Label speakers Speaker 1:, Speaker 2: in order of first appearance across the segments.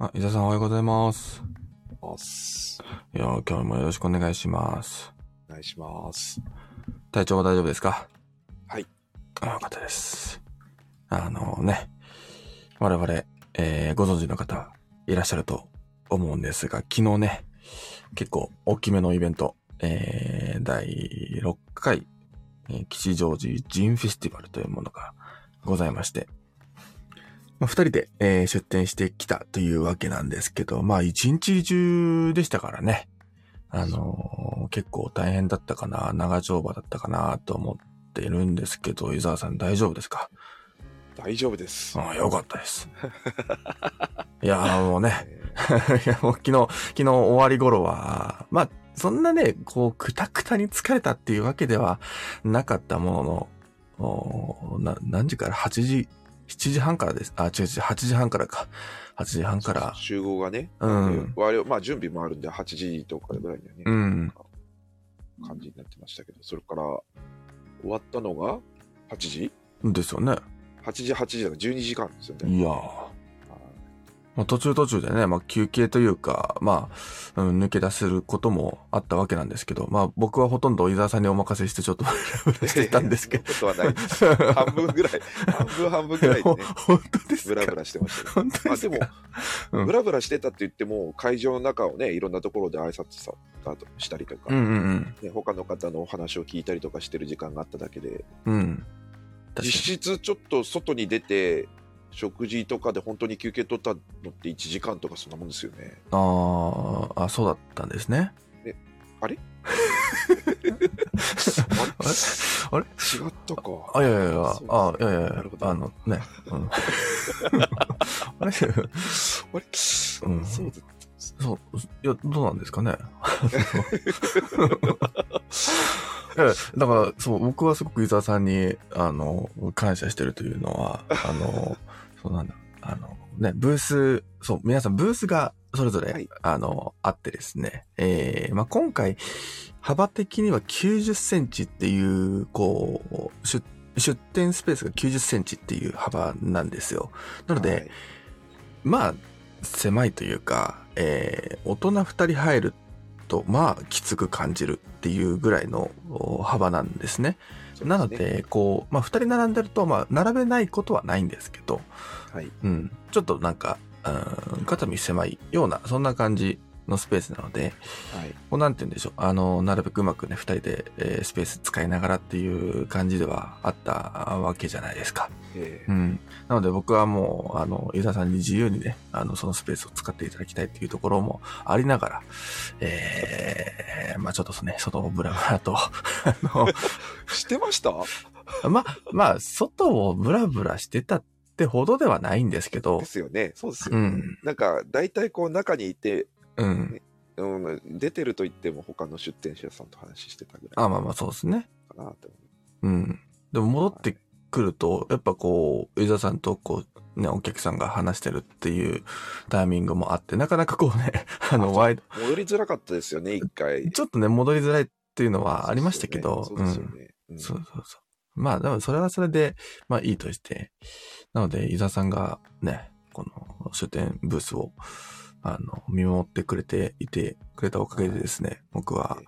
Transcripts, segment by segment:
Speaker 1: あ、伊沢さんおはようございます。いやー、今日もよろしくお願いします。
Speaker 2: お願いします。
Speaker 1: 体調は大丈夫ですか？
Speaker 2: はい。
Speaker 1: あ、よかったです。あのね、我々、えー、ご存知の方いらっしゃると思うんですが、昨日ね、結構大きめのイベント、えー、第6回、えー吉祥寺ジンフェスティバルというものがございまして、まあ、二人で、えー出店してきたというわけなんですけど、まあ一日中でしたからね。あのー結構大変だったかな、長丁場だったかなと思っているんですけど、伊沢さん大丈夫ですか？
Speaker 2: 大丈夫です。
Speaker 1: ああ、よかったです。いやーもうね、
Speaker 2: え
Speaker 1: いや もう昨日、昨日終わり頃は、まあ、そんなね、こう、くたくたに疲れたっていうわけではなかったものの、何時から ?8 時、7時半からです。あ、違う違う、8時半からか。8時半か
Speaker 2: ー
Speaker 1: ら。
Speaker 2: 集合がね、
Speaker 1: うん
Speaker 2: 我々まあ準備もあるんで、8時とかぐらいにはね、
Speaker 1: うん。
Speaker 2: 感じになってましたけど、それから終わったのが8時？
Speaker 1: ですよね。
Speaker 2: ?8 時、8時だから12時間ですよね。
Speaker 1: いやー。まあ、途中途中でね、まあ、休憩というか、まあ、うん、抜け出せることもあったわけなんですけど、まあ、僕はほとんど伊沢さんにお任せしてちょっと してたんですけど。
Speaker 2: そんなことはないです。半分ぐらい、半分半分ぐらいでね、
Speaker 1: 本当ですか？
Speaker 2: ブラブラしてましたけど。
Speaker 1: 本当ですか？
Speaker 2: まあでも、
Speaker 1: うん
Speaker 2: ブラブラしてたって言っても、会場の中をね、いろんなところで挨拶さしたりとか、
Speaker 1: うんうん
Speaker 2: ね、他の方のお話を聞いたりとかしてる時間があっただけで、
Speaker 1: うん。
Speaker 2: 実質ちょっと外に出て、食事とかで本当に休憩取ったのって1時間とかそんなもんですよね。
Speaker 1: あーあ、そうだったんですね。
Speaker 2: あれ？
Speaker 1: あれ？
Speaker 2: 違ったか。
Speaker 1: あ、いやいやいやあいやいやいやあのね。うん、あれ？
Speaker 2: あれ、
Speaker 1: うん
Speaker 2: そうだ
Speaker 1: そう、いや、どうなんですかね。だから、そう、僕はすごく伊沢さんに、あの、感謝してるというのは、あの、そうなんだ、あの、ね、ブース、そう、皆さんブースがそれぞれ、
Speaker 2: はい。
Speaker 1: あの、あってですね、えー、まあ、今回、幅的には90センチっていう、こう、出出店スペースが90センチっていう幅なんですよ。なので、
Speaker 2: はい。
Speaker 1: まあ、狭いというか、えー大人二人入ると、まあ、きつく感じるっていうぐらいのお幅なんですね。なの
Speaker 2: で、
Speaker 1: こう、まあ、二人並んでると、まあ、並べないことはないんですけど、
Speaker 2: はい。
Speaker 1: うん、ちょっとなんか、うん、肩身狭いような、そんな感じのスペースなので、
Speaker 2: はい。
Speaker 1: こうなんて言うんでしょう。あの、なるべくうまくね、二人で、えースペース使いながらっていう感じではあったわけじゃないですか。
Speaker 2: えー
Speaker 1: うん。なので僕はもう、あの、伊沢さんに自由にね、あの、そのスペースを使っていただきたいっていうところもありながら、えー、まあちょっとね、外をブラブラと、あ
Speaker 2: してました？
Speaker 1: の、ま、まあ外をブラブラしてたってほどではないんですけど
Speaker 2: で、すよね。そうですよね。
Speaker 1: うん。
Speaker 2: なんか、大体こう中にいて、
Speaker 1: うん。
Speaker 2: うん、出てると言っても他の出店者さんと話してたぐらい
Speaker 1: あ、まあまあそうですね。
Speaker 2: かなって思
Speaker 1: うん。でも戻ってくると、やっぱこう、伊沢さんとこう、ね、お客さんが話してるっていうタイミングもあって、なかなかこうね、あの、
Speaker 2: あ
Speaker 1: ワイド、
Speaker 2: う。戻りづらかったですよね、一回。
Speaker 1: ちょっとね、戻りづらいっていうのはありましたけど、
Speaker 2: そうですよね。うん
Speaker 1: そうそうそう。まあ、でもそれはそれで、まあいいとして。なので、伊沢さんがね、この書店ブースを、あの、見守ってくれていてくれたおかげでですね、僕は、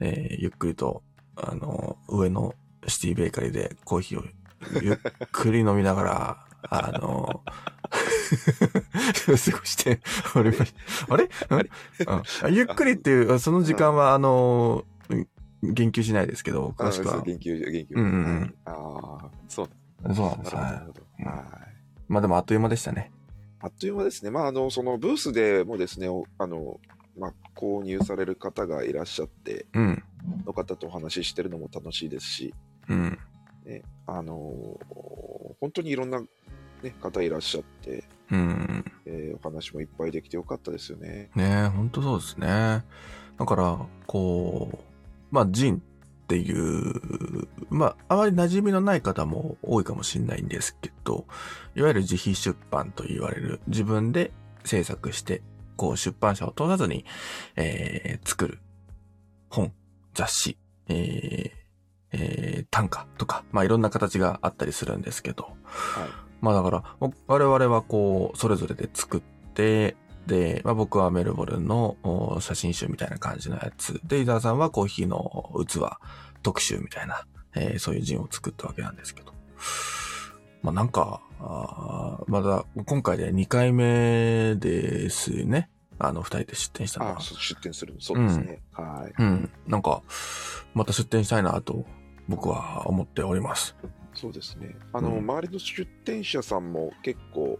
Speaker 1: えーゆっくりと、あの、上のシティベーカリーでコーヒーをゆっくり飲みながら、あの、過ごしておりました。あれ？あゆっくりっていう、その時間は、あの、言及しないですけど、詳しくは。
Speaker 2: 言及、言及。
Speaker 1: うんうん
Speaker 2: ああ、そう
Speaker 1: そうなんです。
Speaker 2: なるほど、な
Speaker 1: はい
Speaker 2: るほど。
Speaker 1: うん
Speaker 2: はい。
Speaker 1: まあでもあっという間でしたね。
Speaker 2: あっという間ですね。まあ、あの、そのブースでもですね、おあの、まあ、購入される方がいらっしゃって、
Speaker 1: うん。
Speaker 2: の方とお話ししてるのも楽しいですし、
Speaker 1: うん。
Speaker 2: ね、あの本当にいろんな、ね、方いらっしゃって、
Speaker 1: うん。
Speaker 2: えーお話もいっぱいできてよかったですよね。
Speaker 1: ねえ、ほんとそうですね。だから、こう、まあ、ジンっていう、まあ、あまり馴染みのない方も多いかもしれないんですけど、いわゆる自費出版と言われる、自分で制作して、こう、出版社を通さずに、えー作る本、雑誌、えーえー短歌とか、まあ、いろんな形があったりするんですけど、
Speaker 2: はい。
Speaker 1: まあだから、お我々はこう、それぞれで作って、で、まあ、僕はメルボルンのお写真集みたいな感じのやつ。で、伊沢さんはコーヒーの器特集みたいな、えーそういうジンを作ったわけなんですけど。まあ、なんか、まだ今回で2回目ですね。あの、二人で出店したのは
Speaker 2: あ。出店するの。そうですね。はい。
Speaker 1: うん。なんか、また出店したいなと、僕は思っております。
Speaker 2: そうですね。あの、
Speaker 1: うん
Speaker 2: 周りの出店者さんも結構、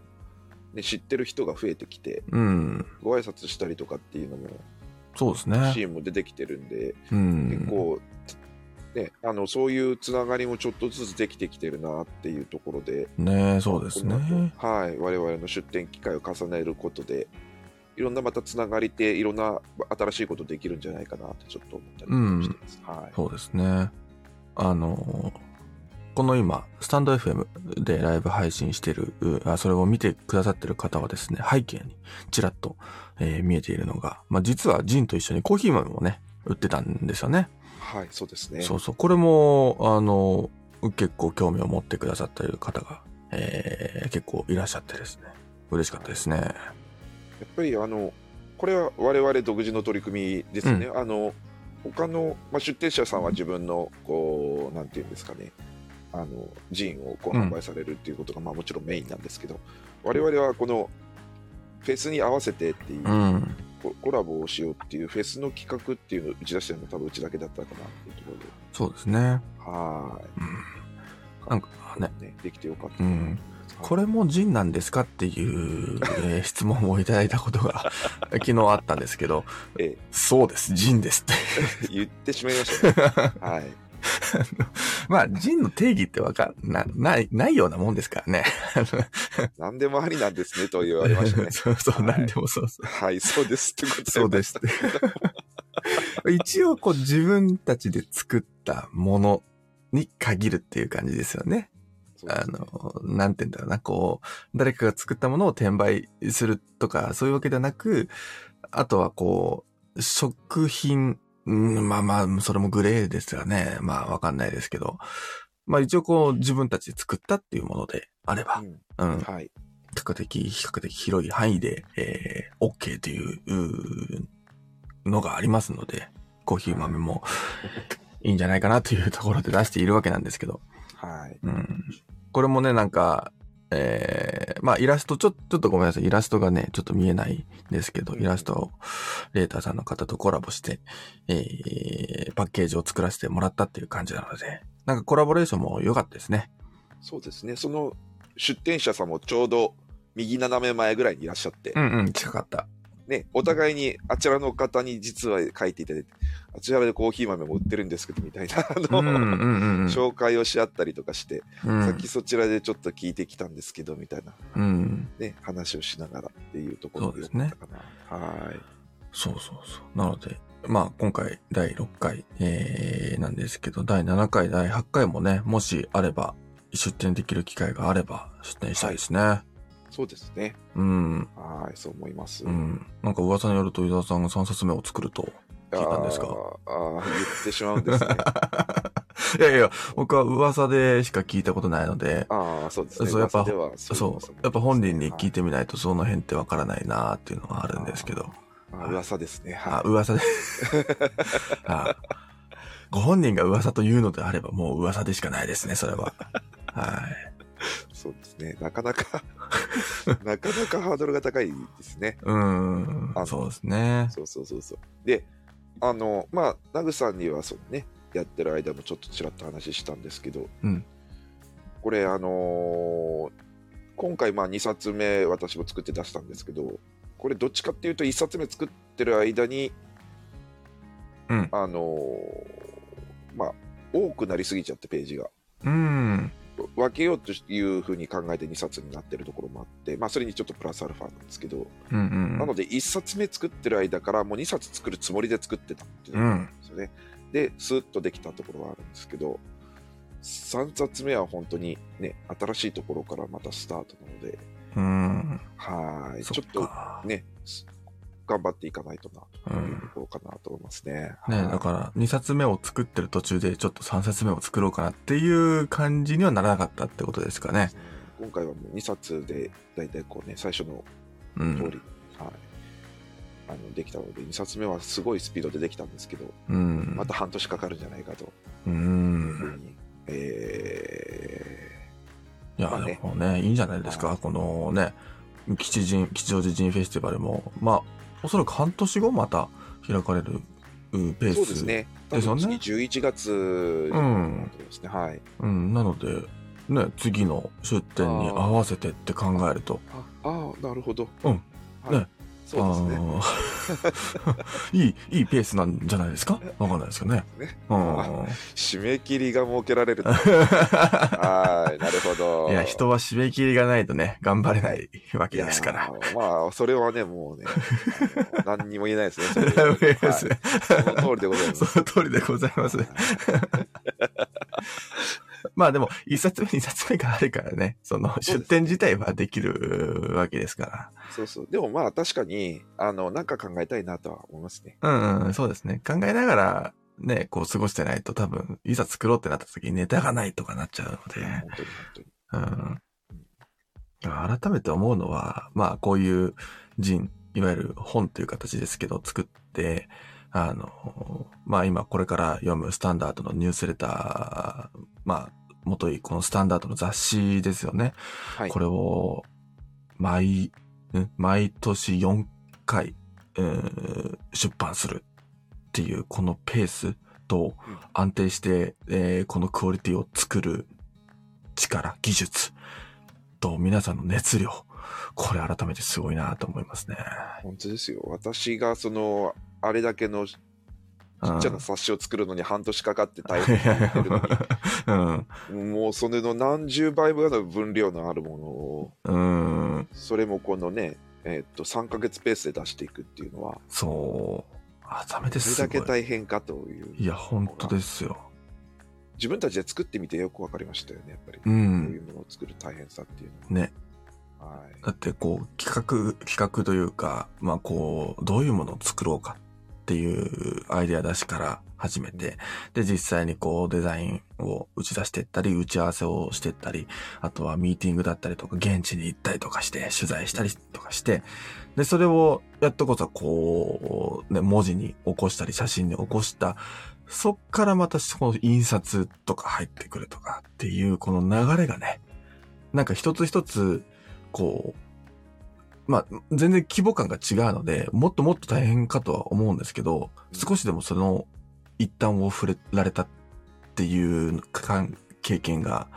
Speaker 2: ね、知ってる人が増えてきて、
Speaker 1: うん。
Speaker 2: ご挨拶したりとかっていうのも、
Speaker 1: そうですね。
Speaker 2: シーンも出てきてるんで、
Speaker 1: うん。
Speaker 2: 結構、ね、あの、そういうつながりもちょっとずつできてきてるなっていうところで、
Speaker 1: ねそうですね。
Speaker 2: 後はい、我々の出店機会を重ねることで、いろんなまたつながりで、いろんな新しいことできるんじゃないかなってちょっと思ったりしてます。はい。
Speaker 1: そうですね。あの、この今、スタンド FM でライブ配信してる、うあそれを見てくださってる方はですね、背景にちらっと、えー見えているのが、まあ、実はジンと一緒にコーヒー豆もね、売ってたんですよね。
Speaker 2: はい、そうですね。
Speaker 1: そうそう。これも、あの、結構興味を持ってくださっている方が、えー結構いらっしゃってですね。嬉しかったですね。
Speaker 2: やっぱりあのこれは我々独自の取り組みですね、あの他の、まあ、出店者さんは自分のこうなんていうんですかねあのジンをこう
Speaker 1: うん
Speaker 2: 販売されるっていうことが、まあ、もちろんメインなんですけど我々はこのフェスに合わせてっていう、
Speaker 1: うん。
Speaker 2: ココラボをしようっていうフェスの企画っていうのを打ち出してるのは多分うちだけだったかなっていうところで
Speaker 1: そうですね。
Speaker 2: は
Speaker 1: うん。なんかね、
Speaker 2: い、ね、できてよかった、
Speaker 1: うん。これもジンなんですかっていう、えー 質問をいただいたことが 昨日あったんですけど、
Speaker 2: え
Speaker 1: そうです、ジンですって。
Speaker 2: え 言ってしまいましたねはい
Speaker 1: まあ、ジンの定義ってわかんな、ない、ないようなもんですからね。
Speaker 2: 何でもありなんですねと言われましたね
Speaker 1: そうそう、
Speaker 2: はい
Speaker 1: なんでもそうそう。
Speaker 2: はいそうですってこと
Speaker 1: そうですって。一応、こう、自分たちで作ったものに限るっていう感じですよね。あの、なんて言うんだろうな、こう、誰かが作ったものを転売するとか、そういうわけではなく、あとはこう、食品、うんまあまあ、それもグレーですよね。まあ、わかんないですけど。まあ一応こう、自分たちで作ったっていうものであれば、
Speaker 2: うん
Speaker 1: うん、比
Speaker 2: はい。
Speaker 1: 較的、比較的広い範囲で、えー、OK というのがありますので、コーヒー豆もいいんじゃないかなというところで出しているわけなんですけど。
Speaker 2: はい。
Speaker 1: うん。これもね、なんか、えー、まあイラスト、ちょ、ちょっとごめんなさい。イラストがね、ちょっと見えないんですけど、
Speaker 2: うん
Speaker 1: イラストをレーターさんの方とコラボして、えー、パッケージを作らせてもらったっていう感じなので、なんかコラボレーションも良かったですね。
Speaker 2: そうですね。その出店者さんもちょうど右斜め前ぐらいにいらっしゃって、
Speaker 1: うんうん、近かった。
Speaker 2: ね、お互いにあちらの方に実は書いていただいて、あちらでコーヒー豆も売ってるんですけど、みたいな、あの、
Speaker 1: うんうんうんうん。
Speaker 2: 紹介をし合ったりとかして、
Speaker 1: うん
Speaker 2: さっきそちらでちょっと聞いてきたんですけど、みたいな
Speaker 1: うん。
Speaker 2: ね、話をしながらっていうところ
Speaker 1: ですね。
Speaker 2: はい。
Speaker 1: そうそうそう。なので、まあ今回第6回、えー、なんですけど、第7回、第8回もね、もしあれば、出店できる機会があれば出店したいですね。
Speaker 2: そうですね。
Speaker 1: うん。
Speaker 2: はい、そう思います。
Speaker 1: うん。なんか噂によると伊沢さんが3冊目を作ると聞いたんですか？
Speaker 2: あーあー、言ってしまうんですね。
Speaker 1: いやいや、僕は噂でしか聞いたことないので、
Speaker 2: ああ、そうですね。
Speaker 1: そうやっぱ
Speaker 2: そう
Speaker 1: やっぱ本人に聞い
Speaker 2: て
Speaker 1: てみないとその辺ってわからないなっていうのはあるんですけど。
Speaker 2: 噂ですね。
Speaker 1: あ
Speaker 2: は、
Speaker 1: 噂で。あ ご本人が噂というのであればもう噂でしかないですね、それは。はい。
Speaker 2: い。そうですね。なかなか、なかなかハードルが高いですね。
Speaker 1: うーんそうですね。
Speaker 2: そうそうそうそう。で、あの、まあ、ナグさんにはそうね、やってる間もちょっとちらっと話したんですけど、
Speaker 1: うん
Speaker 2: これ、あのー今回、まあ、2冊目、私も作って出したんですけど、これ、どっちかっていうと、1冊目作ってる間に、
Speaker 1: うん
Speaker 2: あのーまあ、多くなりすぎちゃって、ページが。
Speaker 1: うーん。
Speaker 2: 分けようというふうに考えて2冊になってるところもあって、まあ、それにちょっとプラスアルファなんですけど、
Speaker 1: うんうん。
Speaker 2: なので1冊目作ってる間からもう2冊作るつもりで作ってたっていうのがあるんですよね。で、スーッとできたところはあるんですけど、3冊目は本当にね、新しいところからまたスタートなので、
Speaker 1: うーん。
Speaker 2: はい、
Speaker 1: そ
Speaker 2: ちょっと
Speaker 1: か。
Speaker 2: ね、す頑張っていかないとなと
Speaker 1: うん
Speaker 2: いうところかなと思いますね。
Speaker 1: ね、
Speaker 2: はい
Speaker 1: だから2冊目を作ってる途中でちょっと3冊目を作ろうかなっていう感じにはならなかったってことですかね。
Speaker 2: 今回はもう2冊で大体こうね、最初の
Speaker 1: うん。
Speaker 2: 通り、はい、あのできたので2冊目はすごいスピードでできたんですけど、
Speaker 1: うん。
Speaker 2: また半年かかるんじゃないかと
Speaker 1: う。
Speaker 2: いうんふうに、え
Speaker 1: いや、
Speaker 2: まあね
Speaker 1: でもね、いいんじゃないですか。このね、吉人、吉祥寺人フェスティバルも、まあ、おそらく半年後また開かれるうんペー
Speaker 2: ー、
Speaker 1: ス。
Speaker 2: です。ね。多
Speaker 1: ですよね。
Speaker 2: 分次11月ですね、はい。
Speaker 1: うん、なので、ね、次の出店に合わせてって考えると、
Speaker 2: ああーなるほど、
Speaker 1: うん。
Speaker 2: はい。
Speaker 1: ね
Speaker 2: そうですね
Speaker 1: いい、いいペースなんじゃないですか？わかんないですけどね。
Speaker 2: ね
Speaker 1: うん。
Speaker 2: 締め切りが設けられると はいなるほど
Speaker 1: いや、人は締め切りがないとね、頑張れないわけですから。
Speaker 2: まあそれはねもうね何にも言えないですねそ はい
Speaker 1: す。
Speaker 2: その通りでございます
Speaker 1: その通りでございます。まあでも、一冊目、二冊目があるからね、その出店自体はできるわけですか
Speaker 2: そうそう。でもまあ確かに、あの、なんか考えたいなとは思いますね。
Speaker 1: ら。うんうん、そうですね。考えながら、ね、こう過ごしてないと多分、いざ作ろうってなった時にネタがないとかなっちゃうので、
Speaker 2: 本当に本
Speaker 1: うん。改めて思うのは、まあこういう人、いわゆる本という形ですけど、作って、あの、まあ今これから読むスタンダードのニュースレター、まあ、もといこのスタンダードの雑誌ですよね。
Speaker 2: はい。
Speaker 1: これを、毎、ん毎年4回、うん出版するっていうこのペースと
Speaker 2: うん
Speaker 1: 安定して、えーこのクオリティを作る力、技術と皆さんの熱量、これ改めてすごいなと思いますね。
Speaker 2: 本当ですよ。私がその、あれだけのちっちゃな冊子を作るのに半年かかって大変るの
Speaker 1: うん。
Speaker 2: に、もうそれの何十倍分の分量のあるものを、
Speaker 1: うん。
Speaker 2: それもこのね、えーっと、3ヶ月ペースで出していくっていうのは、
Speaker 1: そう。改めて
Speaker 2: それ
Speaker 1: すごい。
Speaker 2: だけ大変かという。
Speaker 1: いや、本当ですよ。
Speaker 2: 自分たちで作ってみてよくわかりましたよね、やっぱり。
Speaker 1: う。
Speaker 2: こういうんものを作る大変さっていう
Speaker 1: ね。
Speaker 2: のは。はい。
Speaker 1: だってこう企画、企画というか、まあこう、どういうものを作ろうかっていうアイデア出しから始めて、で実際にこうデザインを打ち出していったり、打ち合わせをしていったり、あとはミーティングだったりとか、現地に行ったりとかして、取材したりとかして、で、それをやっとこそこう、ね、文字に起こしたり、写真に起こした、そっからまたこの印刷とか入ってくるとかっていうこの流れがね、なんか一つ一つ、こう、まあ、全然規模感が違うので、もっともっと大変かとは思うんですけど、
Speaker 2: うん
Speaker 1: 少しでもその一端を触れられたっていう感経験が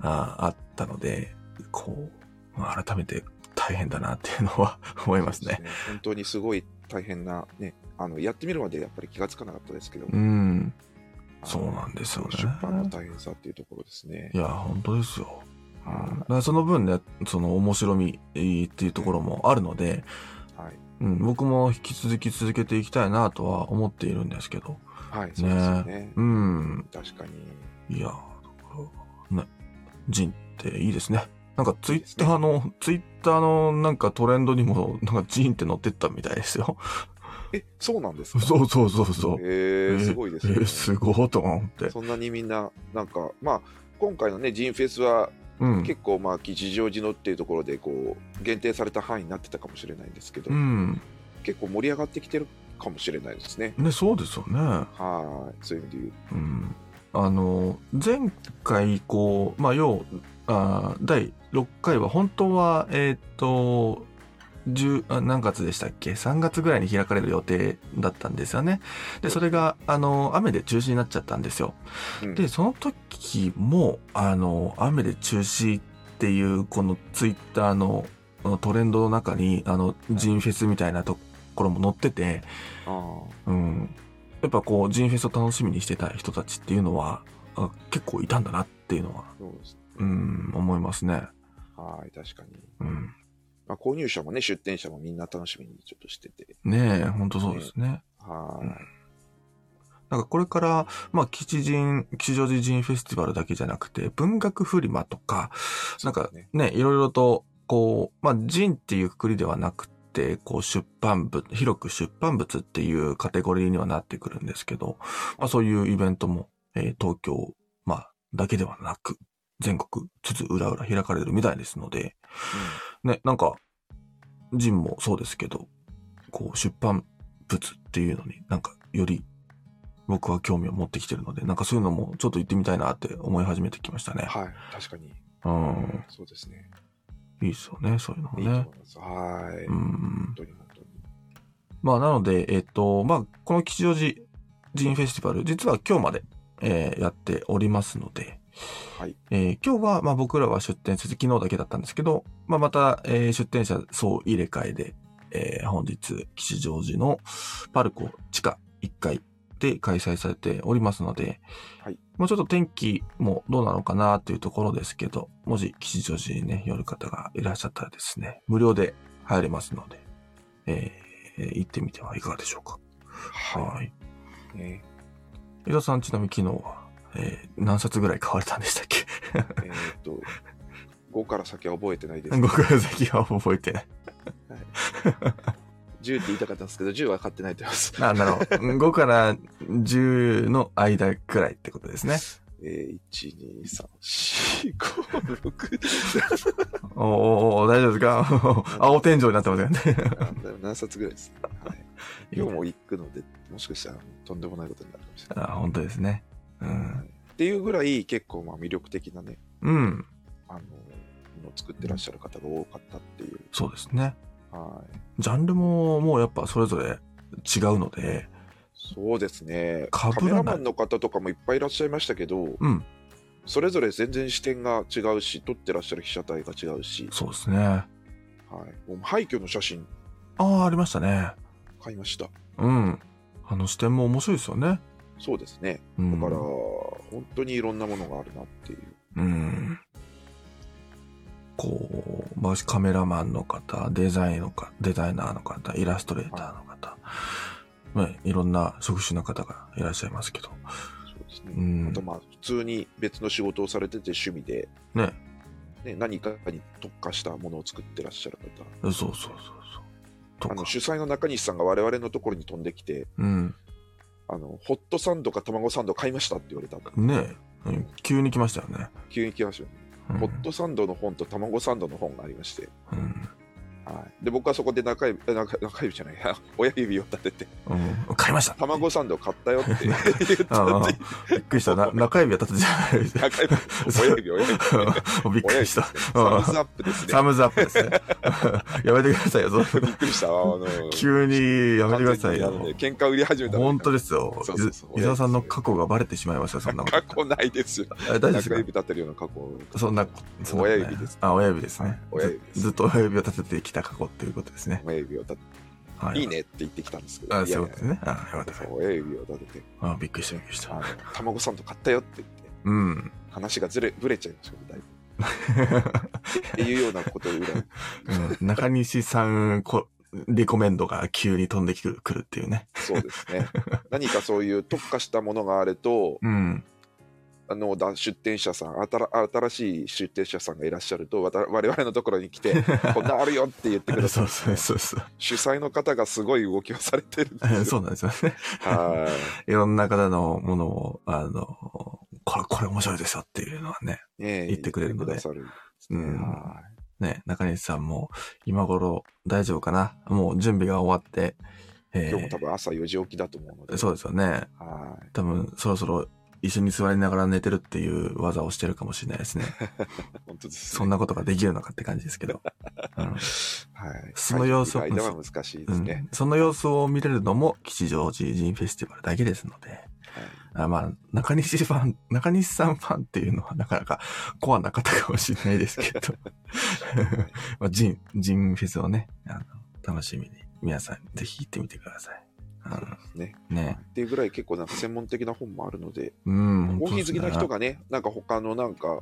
Speaker 1: ああったので、こう、まあ改めて大変だなっていうのは 思いますね。
Speaker 2: す本当にすごい大変な、ね、あのやってみるまでやっぱり気がつかなかったですけど、
Speaker 1: うん。そうなんですよね
Speaker 2: 出版の大変さっていうところですね
Speaker 1: い。や、本当ですよ。うんその分ね、その面白みっていうところもあるので、
Speaker 2: い、はい、
Speaker 1: うん、僕も引き続き続けていきたいなとは思っているんですけど。
Speaker 2: はい、そうですよね。
Speaker 1: うん。
Speaker 2: 確かに。
Speaker 1: いや、だからね、ジンっていいですね。なんかツイッターの、ツイッターのなんかトレンドにも、なんかジンって載ってったみたいですよ。
Speaker 2: え、そうなんですか？
Speaker 1: そうそうそうそう。
Speaker 2: えー、すごいですね。
Speaker 1: えーすごいと思って。
Speaker 2: そんなにみんな、なんか、まあ、今回のね、ジンフェスは
Speaker 1: うん。
Speaker 2: 結構、まあ、吉祥寺のっていうところで、こう、限定された範囲になってたかもしれないんですけど、
Speaker 1: うん。
Speaker 2: 結構盛り上がってきてるかもしれないですね。
Speaker 1: ね、そうですよね。
Speaker 2: はい、そういう意味で言う
Speaker 1: うん。あの、前回、こう、まあ、要、あー第6回は本当は、えーっと、10あ何月でしたっけ ?3 月ぐらいに開かれる予定だったんですよね。で、それが、あの、雨で中止になっちゃったんですよ。
Speaker 2: うん
Speaker 1: で、その時も、あの、雨で中止っていう、このツイッターのトレンドの中に、あの、ジンフェスみたいなところも載ってて、
Speaker 2: あ
Speaker 1: うん。やっぱこう、ジンフェスを楽しみにしてた人たちっていうのは、あ結構いたんだなっていうのは。
Speaker 2: う
Speaker 1: ん、思いますね。
Speaker 2: はい、確かに。
Speaker 1: うん。
Speaker 2: まあ、購入者もね、出店者もみんな楽しみにちょっとしてて。
Speaker 1: ねえ、本当そうですね。
Speaker 2: はい、
Speaker 1: なんかこれから、まあ、吉人、吉祥寺人フェスティバルだけじゃなくて、文学フリマとか、なんかね、いろいろと、こう、まあ、人っていうくくりではなくて、こう、出版物、広く出版物っていうカテゴリーにはなってくるんですけど、まあ、そういうイベントも、えー東京、まあ、だけではなく、全国、つつ裏裏開かれるみたいですので、ね、なんか、人もそうですけど、こう出版物っていうのになんかより僕は興味を持ってきてるので、なんかそういうのもちょっと行ってみたいなって思い始めてきましたね。
Speaker 2: はい、確かに。
Speaker 1: うん。
Speaker 2: そうですね。
Speaker 1: いいですよね、そういうのも
Speaker 2: いいい
Speaker 1: ね。
Speaker 2: ます。はい。
Speaker 1: うん
Speaker 2: 本。当に本当に。
Speaker 1: まあなので、えっ、と、まあこの吉祥寺ジンフェスティバル、実は今日まで、えーやっておりますので、
Speaker 2: はい。
Speaker 1: えー今日は、まあ僕らは出店せず、昨日だけだったんですけど、まあまた、えー出店者総入れ替えで、えー本日、吉祥寺のパルコ地下1階で開催されておりますので、
Speaker 2: はい
Speaker 1: もうちょっと天気もどうなのかなっていうところですけど、もし吉祥寺にね、寄る方がいらっしゃったらですね、無料で入れますので、えー行ってみてはいかがでしょうか。
Speaker 2: は
Speaker 1: はい。
Speaker 2: い。ね
Speaker 1: 伊田さんちなみに昨日は、えー何冊ぐらい買われたんでしたっけ？
Speaker 2: えーっと、5から先は覚えてないです。
Speaker 1: 僕は先は覚えてない。
Speaker 2: 10って言いたかったんですけど、10は買ってないと思います。
Speaker 1: あ、なるほど。5から10の間くらいってことですね。
Speaker 2: えー、1、2、3、4、5、6、
Speaker 1: おーお大丈夫ですか？青天井になってますよね。
Speaker 2: 7何冊ぐらいですね。はい。今日も行くので、もしかしたらとんでもないことになるかもしれない。
Speaker 1: あ、本当ですね。うん。
Speaker 2: っていうぐらい結構まあ魅力的なね、
Speaker 1: うん。
Speaker 2: あの、ものを作ってらっしゃる方が多かったっていう。
Speaker 1: そうですね。
Speaker 2: はい。
Speaker 1: ジャンルももうやっぱそれぞれ違うので、
Speaker 2: そうですね。カメラマンの方とかもいっぱいいらっしゃいましたけど、
Speaker 1: うん。
Speaker 2: それぞれ全然視点が違うし、撮ってらっしゃる被写体が違うし、
Speaker 1: そうですね。あ
Speaker 2: はい。もう廃墟の写真
Speaker 1: あ、ありましたね。
Speaker 2: 買いました。
Speaker 1: うん。あの視点も面白いですよね。
Speaker 2: そうですね。
Speaker 1: うん。
Speaker 2: だから、本当にいろんなものがあるなっていう。
Speaker 1: うん。こう、まあカメラマンの方、デザインのか、デザイナーの方、イラストレーターの方、ね、いろんな職種の方がいらっしゃいますけど。
Speaker 2: そうですね。
Speaker 1: うん
Speaker 2: あとまあ、普通に別の仕事をされてて趣味で、
Speaker 1: ね。
Speaker 2: ね、何かに特化したものを作ってらっしゃる方。
Speaker 1: そうそうそうそう。
Speaker 2: あの。主催の中西さんが我々のところに飛んできて、
Speaker 1: うん。
Speaker 2: あのホットサンドか卵サンド買いましたって言われた。
Speaker 1: ねうん急に来ましたよね。
Speaker 2: 急に来ましたよね。
Speaker 1: うん
Speaker 2: ホットサンドの本と卵サンドの本がありまして、
Speaker 1: うん。
Speaker 2: はい、で僕はそこで中指、え中中指じゃない、親指を立てて、
Speaker 1: うん。買いました
Speaker 2: 卵サンド買ったよって言ったって、
Speaker 1: びっくりした。な 中指は立つじゃないです
Speaker 2: 中指、親指、親指。
Speaker 1: びっくりした。
Speaker 2: サムズアップですね。
Speaker 1: サムズアップですね。やめてくださいよ。そ
Speaker 2: びっくりした。あの、
Speaker 1: 急にやめてくださいよ
Speaker 2: 喧嘩売り始めた。
Speaker 1: 本当ですよ。伊沢さんの過去がバレてしまいましたよ、そんな
Speaker 2: 過。去ないですよ。
Speaker 1: あ大丈夫ですか
Speaker 2: 中指立てるような過去。
Speaker 1: そんな、そんな
Speaker 2: 親指です。
Speaker 1: あ、親指ですね。
Speaker 2: 親指です
Speaker 1: ずずっと親指を立ててきた過去っていうことですね。
Speaker 2: 親指を立て
Speaker 1: はい。
Speaker 2: いいねって言ってきたんですけど。
Speaker 1: あ、そいうですね。あ、よかった。
Speaker 2: そう親指を立てて、
Speaker 1: あ、びっくりした、びっくりした。
Speaker 2: あの卵サンド買ったよって言って、
Speaker 1: うん。
Speaker 2: 話がずれ、ぶれちゃいましたけど、だいぶ。っていうようなことぐらい。
Speaker 1: うん中西さんこ、リコメンドが急に飛んでくるくるっていうね。
Speaker 2: そうですね。何かそういう特化したものがあると、
Speaker 1: うん。
Speaker 2: あのだ出店者さん新、新しい出店者さんがいらっしゃると、我々のところに来て、こんなあるよって言ってくださるんですね、
Speaker 1: そうそうそう。
Speaker 2: 主催の方がすごい動きをされてる。
Speaker 1: そうなんですよね。
Speaker 2: はい
Speaker 1: ろんな方のものを、あの、これ、これ面白いですよっていうのはね。
Speaker 2: い。ねえ
Speaker 1: 言ってくれるので。うん
Speaker 2: は
Speaker 1: ね、中西さんも今頃大丈夫かな？もう準備が終わって、
Speaker 2: 今日も多分朝4時起きだと思うので。
Speaker 1: そうですよね。
Speaker 2: はい。
Speaker 1: 多分そろそろ一緒に座りながら寝てるっていう技をしてるかもしれないですね。
Speaker 2: 本当です、ね。
Speaker 1: そんなことができるのかって感じですけど。うん
Speaker 2: はい。
Speaker 1: その様子を
Speaker 2: ね。
Speaker 1: うん、その様子を見れるのも吉祥寺ジンフェスティバルだけですので、
Speaker 2: はい
Speaker 1: あまあ、中西ファン、中西さんファンっていうのはなかなかコアな方かもしれないですけど、まあ、ジン、ジンフェスをね、あの楽しみに皆さんぜひ行ってみてください。あ
Speaker 2: そうですね。
Speaker 1: のね。
Speaker 2: っていうぐらい結構なんか専門的な本もあるので、
Speaker 1: うん。
Speaker 2: コーヒー好きな人
Speaker 1: が、
Speaker 2: がね、なんか他のなんか、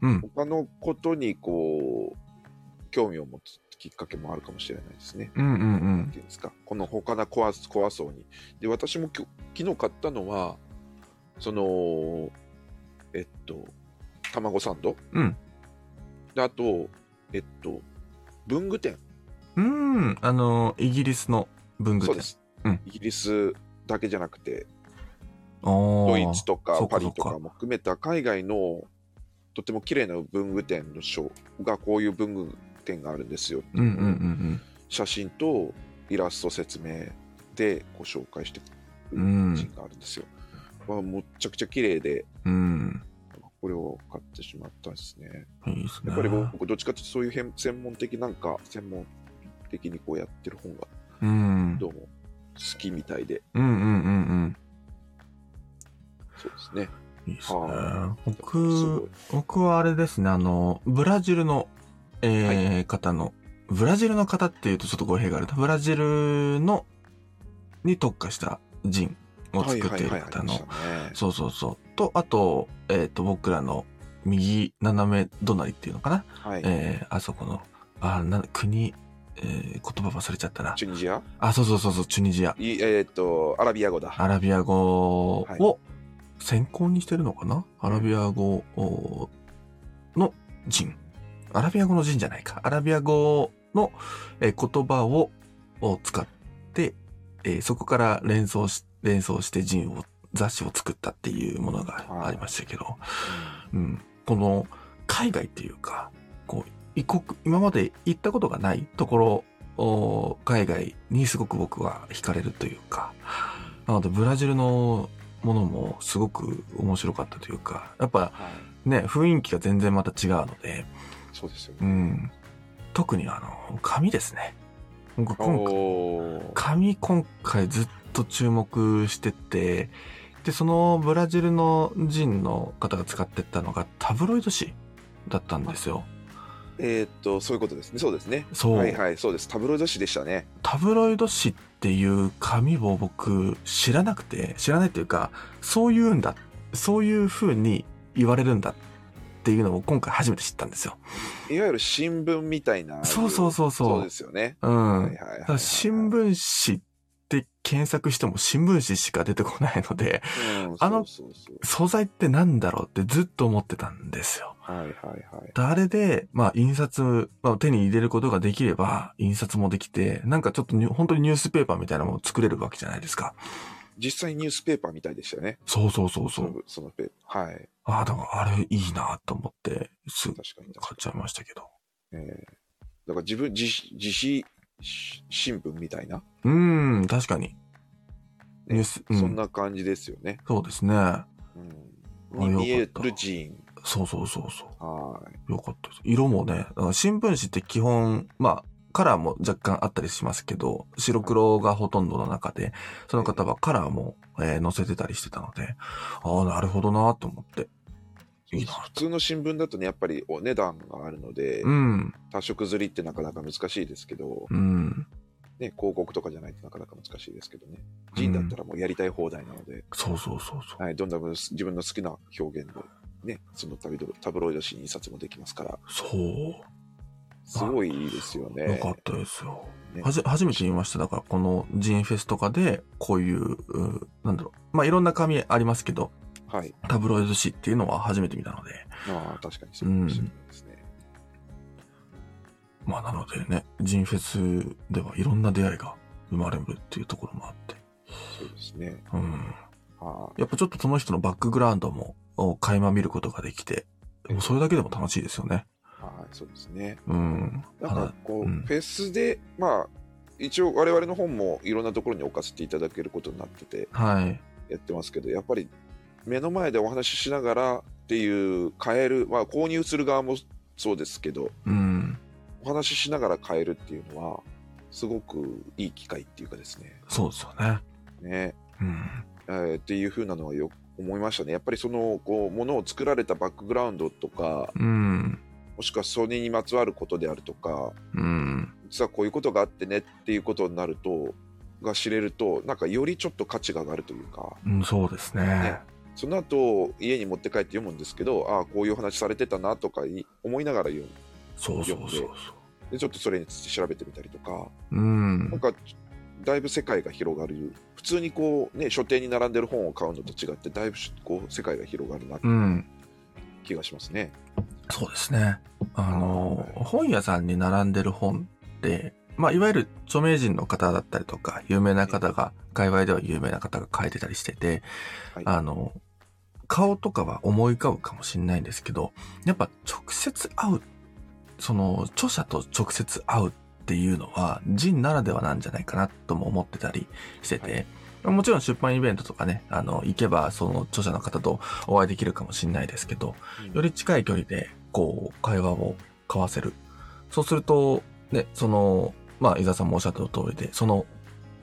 Speaker 1: うん。
Speaker 2: 他のことにこう、興味を持つきっかけもあるかもしれないですね。
Speaker 1: うんうんうん
Speaker 2: っていうんですか、この他のコアコア層に。で、私もきょ昨日買ったのは、その、えっと、卵サンド。
Speaker 1: うん。
Speaker 2: で、あと、えっと、文具店。
Speaker 1: うん。あの、イギリスの文具店。
Speaker 2: そうです。
Speaker 1: うん
Speaker 2: イギリスだけじゃなくて、
Speaker 1: お
Speaker 2: ドイツとかパリとかも含めた海外のとても綺麗な文具店のショーがこういう文具店があるんですよ。
Speaker 1: うんうんうん
Speaker 2: 写真とイラスト説明でご紹介してく
Speaker 1: う
Speaker 2: る
Speaker 1: ん
Speaker 2: ジンがあるんですよ。まあ、むっちゃくちゃ綺麗で、
Speaker 1: うん。
Speaker 2: これを買ってしまったんですね。
Speaker 1: いいですね。
Speaker 2: やっぱり僕、どっちかというとそういう変専門的なんか、専門的にこうやってる本が
Speaker 1: うん。
Speaker 2: どうも好きみたいで、
Speaker 1: うんうんうんうん。
Speaker 2: そうですね。
Speaker 1: いいですね僕僕はあれですね、あの、ブラジルの、えー方の、ブラジルの方っていうとちょっと語弊があるな。ブラジルの、に特化したジンを作っている方のそうそうそう。と、あと、えっ、と、僕らの右斜め隣っていうのかな。
Speaker 2: はい。
Speaker 1: えー、あそこの、あ、な、国、えー、言葉忘れちゃったな。
Speaker 2: チュニジア？
Speaker 1: あ、そうそうそうそう、チュニジア。
Speaker 2: いえーっと、アラビア語だ。
Speaker 1: アラビア語
Speaker 2: はい
Speaker 1: を先行にしてるのかな、アラビア語おの人。アラビア語の人じゃないか。アラビア語のえー言葉をを使って、えーそこから連想し、連想して人を、雑誌を作ったっていうものがありましたけど、うん。この海外っていうか、こう、異国、今まで行ったことがないところ、お海外にすごく僕は惹かれるというか、なのでブラジルのものもすごく面白かったというか、やっぱ
Speaker 2: はい。
Speaker 1: ね、雰囲気が全然また違うので、
Speaker 2: そうですよね。
Speaker 1: うん。特にあの、紙ですね。僕今回紙今回ずっと注目してて、で、そのブラジルの人の方が使ってたのがタブロイド紙だったんですよ。
Speaker 2: えーっと、そういうことですね。そうですね。
Speaker 1: そう。
Speaker 2: はいはい、そうです。タブロイド紙でしたね。
Speaker 1: タブロイド紙っていう紙を僕知らなくて、知らないというか、そういうんだ、そういう風に言われるんだっていうのを今回初めて知ったんですよ。
Speaker 2: いわゆる新聞みたいな。
Speaker 1: そうそうそうそう
Speaker 2: そうですよね。
Speaker 1: うん。
Speaker 2: はいはいはい
Speaker 1: だから新聞紙って検索しても新聞紙しか出てこないので、
Speaker 2: うん
Speaker 1: あの素材ってなんだろうってずっと思ってたんですよ。
Speaker 2: はいはいはい。
Speaker 1: あれで、まあ、印刷、まあ、手に入れることができれば、印刷もできて、なんかちょっとに本当にニュースペーパーみたいなものを作れるわけじゃないですか。
Speaker 2: 実際ニュースペーパーみたいでしたよね。
Speaker 1: そうそうそうそ。
Speaker 2: そうのそのペーパー。はい。
Speaker 1: ああ、だからあれいいなと思って、すぐ買っちゃいましたけど。
Speaker 2: に。えーだから自分、自費自費し新聞みたいな、
Speaker 1: うーん、確かに。ニュー
Speaker 2: ね
Speaker 1: ス、うん、
Speaker 2: そんな感じですよね。
Speaker 1: そうですね。
Speaker 2: うん。見えるジ
Speaker 1: そうそうそうそ
Speaker 2: ーン。はい。
Speaker 1: う。よかったです。色もね、新聞紙って基本、まあ、カラーも若干あったりしますけど、白黒がほとんどの中で、その方はカラーも、えー載せてたりしてたので、ああ、なるほどなと思って。
Speaker 2: 普通の新聞だとね、やっぱりお値段があるので、
Speaker 1: うん、
Speaker 2: 多色刷りってなかなか難しいですけど、
Speaker 1: うん。
Speaker 2: ね、広告とかじゃないとなかなか難しいですけどね。ジンだったらもうやりたい放題なので、
Speaker 1: そうそうそうそう。
Speaker 2: はい、どんな分自分の好きな表現で、ね、そのタビドタブロイド紙に印刷もできますから、
Speaker 1: そう。
Speaker 2: すごいいいですよね。
Speaker 1: よかったですよ。
Speaker 2: ね
Speaker 1: はじ、初めて見ました。だから、このジーンフェスとかで、こういう、うなんだろう。まあ、いろんな紙ありますけど、
Speaker 2: はい。
Speaker 1: タブロイド紙っていうのは初めて見たので、
Speaker 2: まあ、確かにそうですね。
Speaker 1: まあ、なのでね、ジーンフェスではいろんな出会いが生まれるっていうところもあって、
Speaker 2: そうですね。
Speaker 1: うん。
Speaker 2: は
Speaker 1: やっぱちょっとその人のバックグラウンドも、お垣間見ることができて、もうそれだけでも楽しいですよね。
Speaker 2: い、はい、そうですね。
Speaker 1: うん。
Speaker 2: なんかこう、
Speaker 1: うん
Speaker 2: フェスで、まあ、一応我々の本もいろんなところに置かせていただけることになってて
Speaker 1: はい。
Speaker 2: やってますけど、やっぱり目の前でお話ししながらっていう買える、まあ購入する側もそうですけど、
Speaker 1: うん。
Speaker 2: お話ししながら買えるっていうのは、すごくいい機会っていうかですね、
Speaker 1: そうですよね。
Speaker 2: ね、
Speaker 1: うん。
Speaker 2: えーっていう風なのはよく思いましたね。やっぱりその、こう、ものを作られたバックグラウンドとか、
Speaker 1: うん。
Speaker 2: もしくはそれにまつわることであるとか、
Speaker 1: うん。
Speaker 2: 実はこういうことがあってねっていうことになると、が知れると、なんかよりちょっと価値が上がるというか、
Speaker 1: うん、そうですね。
Speaker 2: ねその後家に持って帰って読むんですけど、ああ、こういう話されてたなとかい思いながら読む。
Speaker 1: そうそうそう。
Speaker 2: で、ちょっとそれについて調べてみたりとか、
Speaker 1: うん
Speaker 2: なん。か、だいぶ世界が広がる。普通にこう、ね、書店に並んでる本を買うのと違って、だいぶこう、世界が広がるなって
Speaker 1: うん。
Speaker 2: 気がしますね。
Speaker 1: そうですね。あの、
Speaker 2: はい
Speaker 1: 本屋さんに並んでる本って、まあ、いわゆる著名人の方だったりとか、有名な方が、界隈では有名な方が書いてたりしてて、
Speaker 2: はい。
Speaker 1: あの、顔とかは思い浮かぶかもしれないんですけど、やっぱ直接会う、その、著者と直接会うっっていうのは、ジンならではなんじゃないかなとも思ってたりしてて、もちろん出版イベントとかね、あの、行けばその著者の方とお会いできるかもしれないですけど、より近い距離で、こう、会話を交わせる。そうすると、ね、その、まあ、伊沢さんもおっしゃった通りで、その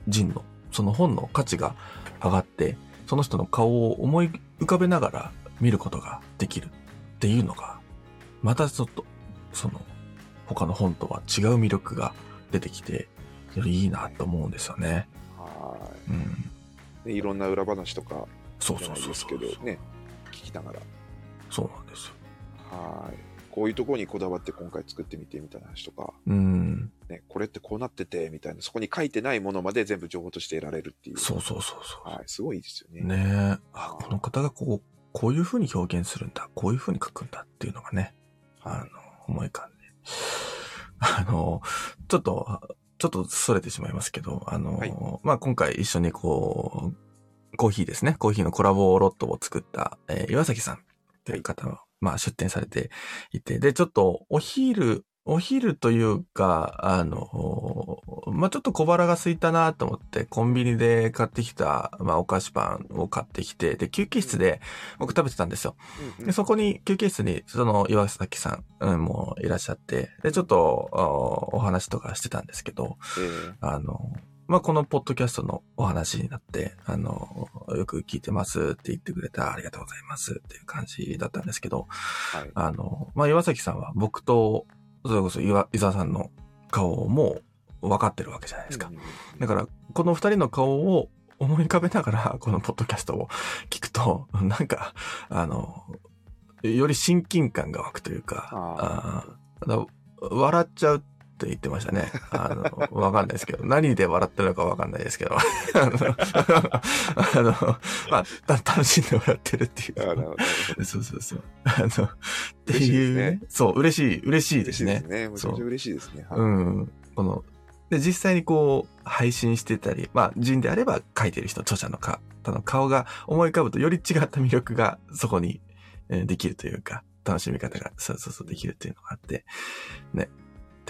Speaker 1: 人の、その本の価値が上がって、その人の顔を思い浮かべながら見ることができるっていうのが、またちょっと、その、他の本とは違う魅力が出てきて、よりいいなと思うんですよね。
Speaker 2: は
Speaker 1: うん。
Speaker 2: い。ねいろんな裏話とか、
Speaker 1: そうそうそうそう
Speaker 2: けどね、聞きながら。
Speaker 1: そうなんですよ。
Speaker 2: はい。こういうところにこだわって今回作ってみてみたいな話とか、
Speaker 1: うん。
Speaker 2: ね、これってこうなっててみたいな、そこに書いてないものまで全部情報として得られるっていう。
Speaker 1: そうそうそうそう。
Speaker 2: はい。すごいですよね。
Speaker 1: ねえ。あ、この方がこう、こういう風に表現するんだ、こういう風に書くんだっていうのがね、あの、思い浮かんで。あの、ちょっと、ちょっと逸れてしまいますけど、あの、
Speaker 2: はい
Speaker 1: まあ、今回一緒にこう、コーヒーですね。コーヒーのコラボロットを作った、えー岩崎さんという方が、まあ、出展されていて、で、ちょっと、お昼、お昼というか、あの、まあ、ちょっと小腹が空いたなと思って、コンビニで買ってきた、まあ、お菓子パンを買ってきて、で、休憩室で僕食べてたんですよ。で、そこに休憩室に、その岩崎さん、うん、もういらっしゃって、で、ちょっと、おお話とかしてたんですけど、
Speaker 2: えー
Speaker 1: あの、まあ、このポッドキャストのお話になって、あの、よく聞いてますって言ってくれたありがとうございますっていう感じだったんですけど、
Speaker 2: はい。
Speaker 1: あの、まあ、岩崎さんは僕と、それこそ岩伊沢さんの顔をもう分かってるわけじゃないですか。だから、この二人の顔を思い浮かべながら、このポッドキャストを聞くと、なんか、あの、より親近感が湧くというか、
Speaker 2: あ
Speaker 1: あ笑っちゃうって言ってましたね。あの、わかんないですけど、何で笑ってるのかわかんないですけど、あの、あのまあ、た楽しんでもらってるっていう。そうそうそう。あの、って
Speaker 2: 嬉しい
Speaker 1: いうね。そう、嬉しい、嬉しいで
Speaker 2: 嬉し
Speaker 1: すね。
Speaker 2: いですね。めちゃめちゃ嬉しいですね。はい
Speaker 1: うん。この、で、実際にこう、配信してたり、まあ、人であれば書いてる人、著者の方の顔が思い浮かぶとより違った魅力がそこに、えーできるというか、楽しみ方が、そうそうそう、できるっていうのがあって、ね。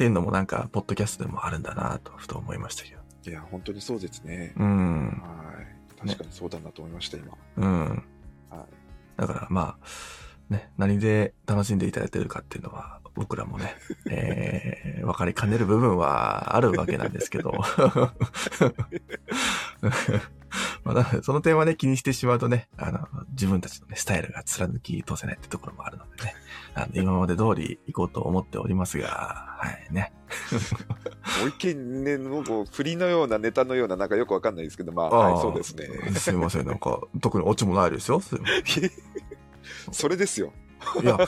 Speaker 1: っていうのもなんか、ポッドキャストでもあるんだなと、ふと思いましたけど。
Speaker 2: いや、本当にそうですね。
Speaker 1: うん。
Speaker 2: はい。確かにそうだなと思いました、今。
Speaker 1: うん。
Speaker 2: はい。
Speaker 1: だからまあ、ね、何で楽しんでいただいてるかっていうのは、僕らもね、えー、分かりかねる部分はあるわけなんですけど。まあ、その点はね、気にしてしまうとね、あの、自分たちのね、スタイルが貫き通せないってところもあるのでね、あの今まで通り行こうと思っておりますが、はいね。
Speaker 2: もう一見ね、もうこう振りのようなネタのような、なんかよくわかんないですけど、まあ、はい、そうですね。
Speaker 1: すいません、なんか、特にオチもないですよ。すいま
Speaker 2: それですよ。
Speaker 1: いや、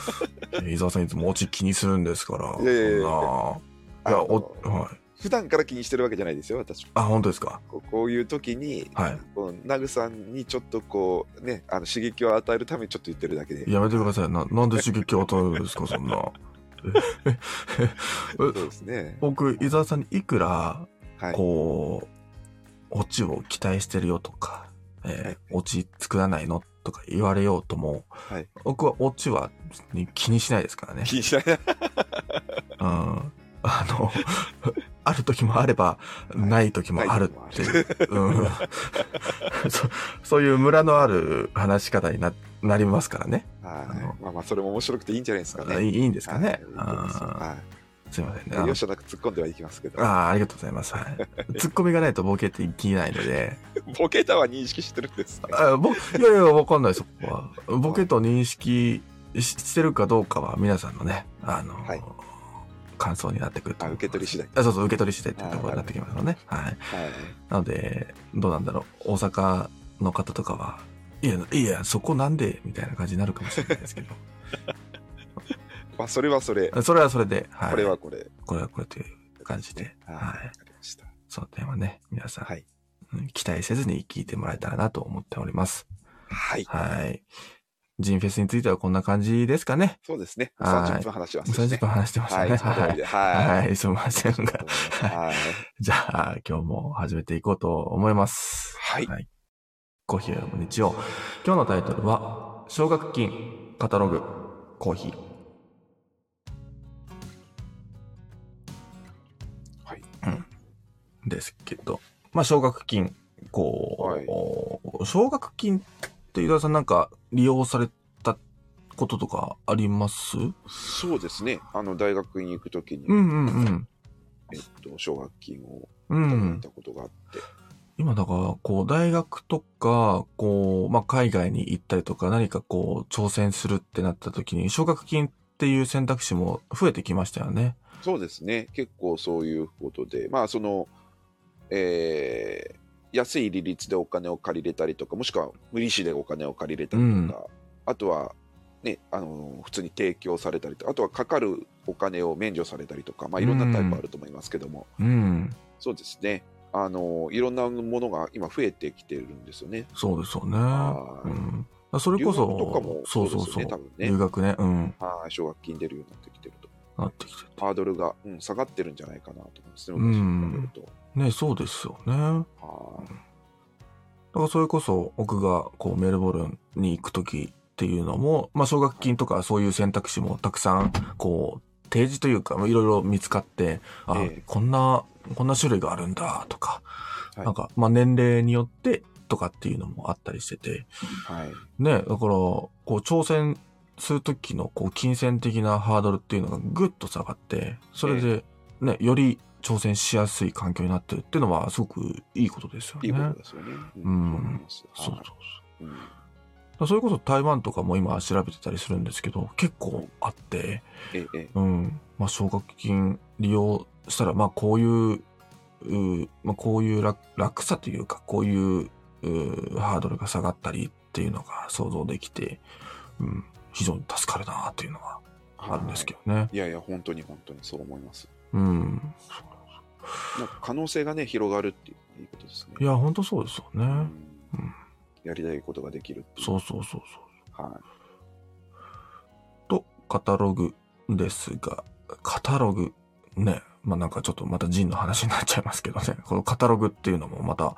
Speaker 1: 伊沢さんいつもオチ気にするんですから。
Speaker 2: いやいやいや
Speaker 1: い
Speaker 2: あ
Speaker 1: や、
Speaker 2: の
Speaker 1: お、はい。
Speaker 2: 普段から気にしてるわけじゃないですよ、私。
Speaker 1: あ、本当ですか？
Speaker 2: こうこういう時に、
Speaker 1: はい。
Speaker 2: こうナグさんにちょっとこう、ね、あの刺激を与えるためにちょっと言ってるだけで。
Speaker 1: やめてください。な、なんで刺激を与えるんですか、そんな。え
Speaker 2: そうですね。
Speaker 1: 僕、伊沢さんにいくら、
Speaker 2: はい。
Speaker 1: こう、オチを期待してるよとか、えー、オチ作らないのとか言われようとも、
Speaker 2: はい
Speaker 1: 僕はオチは気にしないですからね。
Speaker 2: 気にしない。
Speaker 1: うん。あの、ある時もあれば、ない時もあるっていう、うん そ。そういうムラのある話し方にななりますからね。
Speaker 2: はいまあまあ、それも面白くていいんじゃないですかね。
Speaker 1: いいんですかね。
Speaker 2: すよ
Speaker 1: あ
Speaker 2: は
Speaker 1: ーすいませんね。
Speaker 2: 容赦なく突っ込んではいきますけど。
Speaker 1: ああ、ありがとうございます。はい。ツッコミがないとボケってできないので。
Speaker 2: ボケたは認識してるんですね。
Speaker 1: あぼいやいや、わかんない、そこは。ボケと認識ししてるかどうかは皆さんのね、あの、
Speaker 2: はい
Speaker 1: 感想になってくると。
Speaker 2: 受け取り次第。
Speaker 1: あそうそう、受け取り次第っていうところになってきますよね。はい。
Speaker 2: はい。
Speaker 1: なので、どうなんだろう。大阪の方とかは、いや、いや、そこなんでみたいな感じになるかもしれないですけ
Speaker 2: まあ、それはそれ。
Speaker 1: ど。それはそれで、はい。
Speaker 2: これはこれ。
Speaker 1: これはこれという感じで、
Speaker 2: はい。りました。
Speaker 1: その点はね、皆さん、
Speaker 2: はい。
Speaker 1: うん期待せずに聞いてもらえたらなと思っております。
Speaker 2: はい。
Speaker 1: はい。ジンフェスについてはこんな感じですかね。
Speaker 2: そうですね。
Speaker 1: はい
Speaker 2: 30分話しますね。
Speaker 1: 30分話してました
Speaker 2: はい。
Speaker 1: ね。
Speaker 2: はい。
Speaker 1: はい、すみませんが。
Speaker 2: はい。
Speaker 1: じゃあ、今日も始めていこうと思います。
Speaker 2: はい。
Speaker 1: コーヒーを読む日曜。今日のタイトルは、奨学金カタログコーヒー。
Speaker 2: はい。
Speaker 1: ですけど、まあ、奨学金、こう、奨学金って井田さんなんか利用されたこととかあります？
Speaker 2: そうですね。あの、大学に行くときに、
Speaker 1: うんうんうん。
Speaker 2: えっと、奨学金を
Speaker 1: う
Speaker 2: いただい
Speaker 1: ん。
Speaker 2: たことがあって、
Speaker 1: 今だから、こう、大学とか、こう、まあ、海外に行ったりとか、何かこう、挑戦するってなった時に、奨学金っていう選択肢も増えてきましたよね。
Speaker 2: そうですね。結構そういうことで、まあ、その、えー安い利率でお金を借りれたりとか、もしくは無利子でお金を借りれたりとか、あとは、ね、あの普通に提供されたりとか、あとはかかるお金を免除されたりとか、まあ、いろんなタイプあると思いますけども、
Speaker 1: うん。
Speaker 2: そうですね。あのいろんなものが今増えてきてるんですよね。
Speaker 1: そうですよね。
Speaker 2: はい
Speaker 1: うん。それこそ、
Speaker 2: とかも
Speaker 1: そうそうそう。
Speaker 2: そうですよね多分ね
Speaker 1: 留学ね、うん。
Speaker 2: はい、奨学金出るようになってきてると。
Speaker 1: なってきてて。
Speaker 2: ハードルが、うん、下がってるんじゃないかなと思いますね、
Speaker 1: うん
Speaker 2: 昔に比べると。
Speaker 1: ね、そうですよね。だ
Speaker 2: はい。
Speaker 1: からそれこそ、僕がこうメルボルンに行く時っていうのも、まあ奨学金とかそういう選択肢もたくさん、こう、提示というか、いろいろ見つかって、あ、
Speaker 2: ええ。
Speaker 1: こんな、こんな種類があるんだとか、
Speaker 2: はい。
Speaker 1: なんか、まあ年齢によってとかっていうのもあったりしてて、
Speaker 2: はい。
Speaker 1: ね、だから、こう挑戦する時のこう金銭的なハードルっていうのがぐっと下がって、それでね、より挑戦しやすい環境になってるっていうのはすごくいいことですよね。
Speaker 2: いいことですよね。
Speaker 1: うん
Speaker 2: そう
Speaker 1: そうそう
Speaker 2: ん
Speaker 1: それこそ台湾とかも今調べてたりするんですけど、結構あって、
Speaker 2: えええ
Speaker 1: うん。まあ、奨学金利用したら、まあ、こういう、うまあ、こういう楽楽さというか、こういううハードルが下がったりっていうのが想像できて、うん、非常に助かるなっていうのはあるんですけどね。
Speaker 2: いやいや、本当に本当にそう思います。
Speaker 1: うん。
Speaker 2: なんか可能性がね、広がるっていういいことですね。
Speaker 1: いや、本当そうですよね。
Speaker 2: うん
Speaker 1: うん
Speaker 2: やりたいことができる。
Speaker 1: そうそうそうそう。
Speaker 2: は
Speaker 1: と、カタログですが、カタログ、ね、まあなんかちょっとまたジンの話になっちゃいますけどね、このカタログっていうのもまた、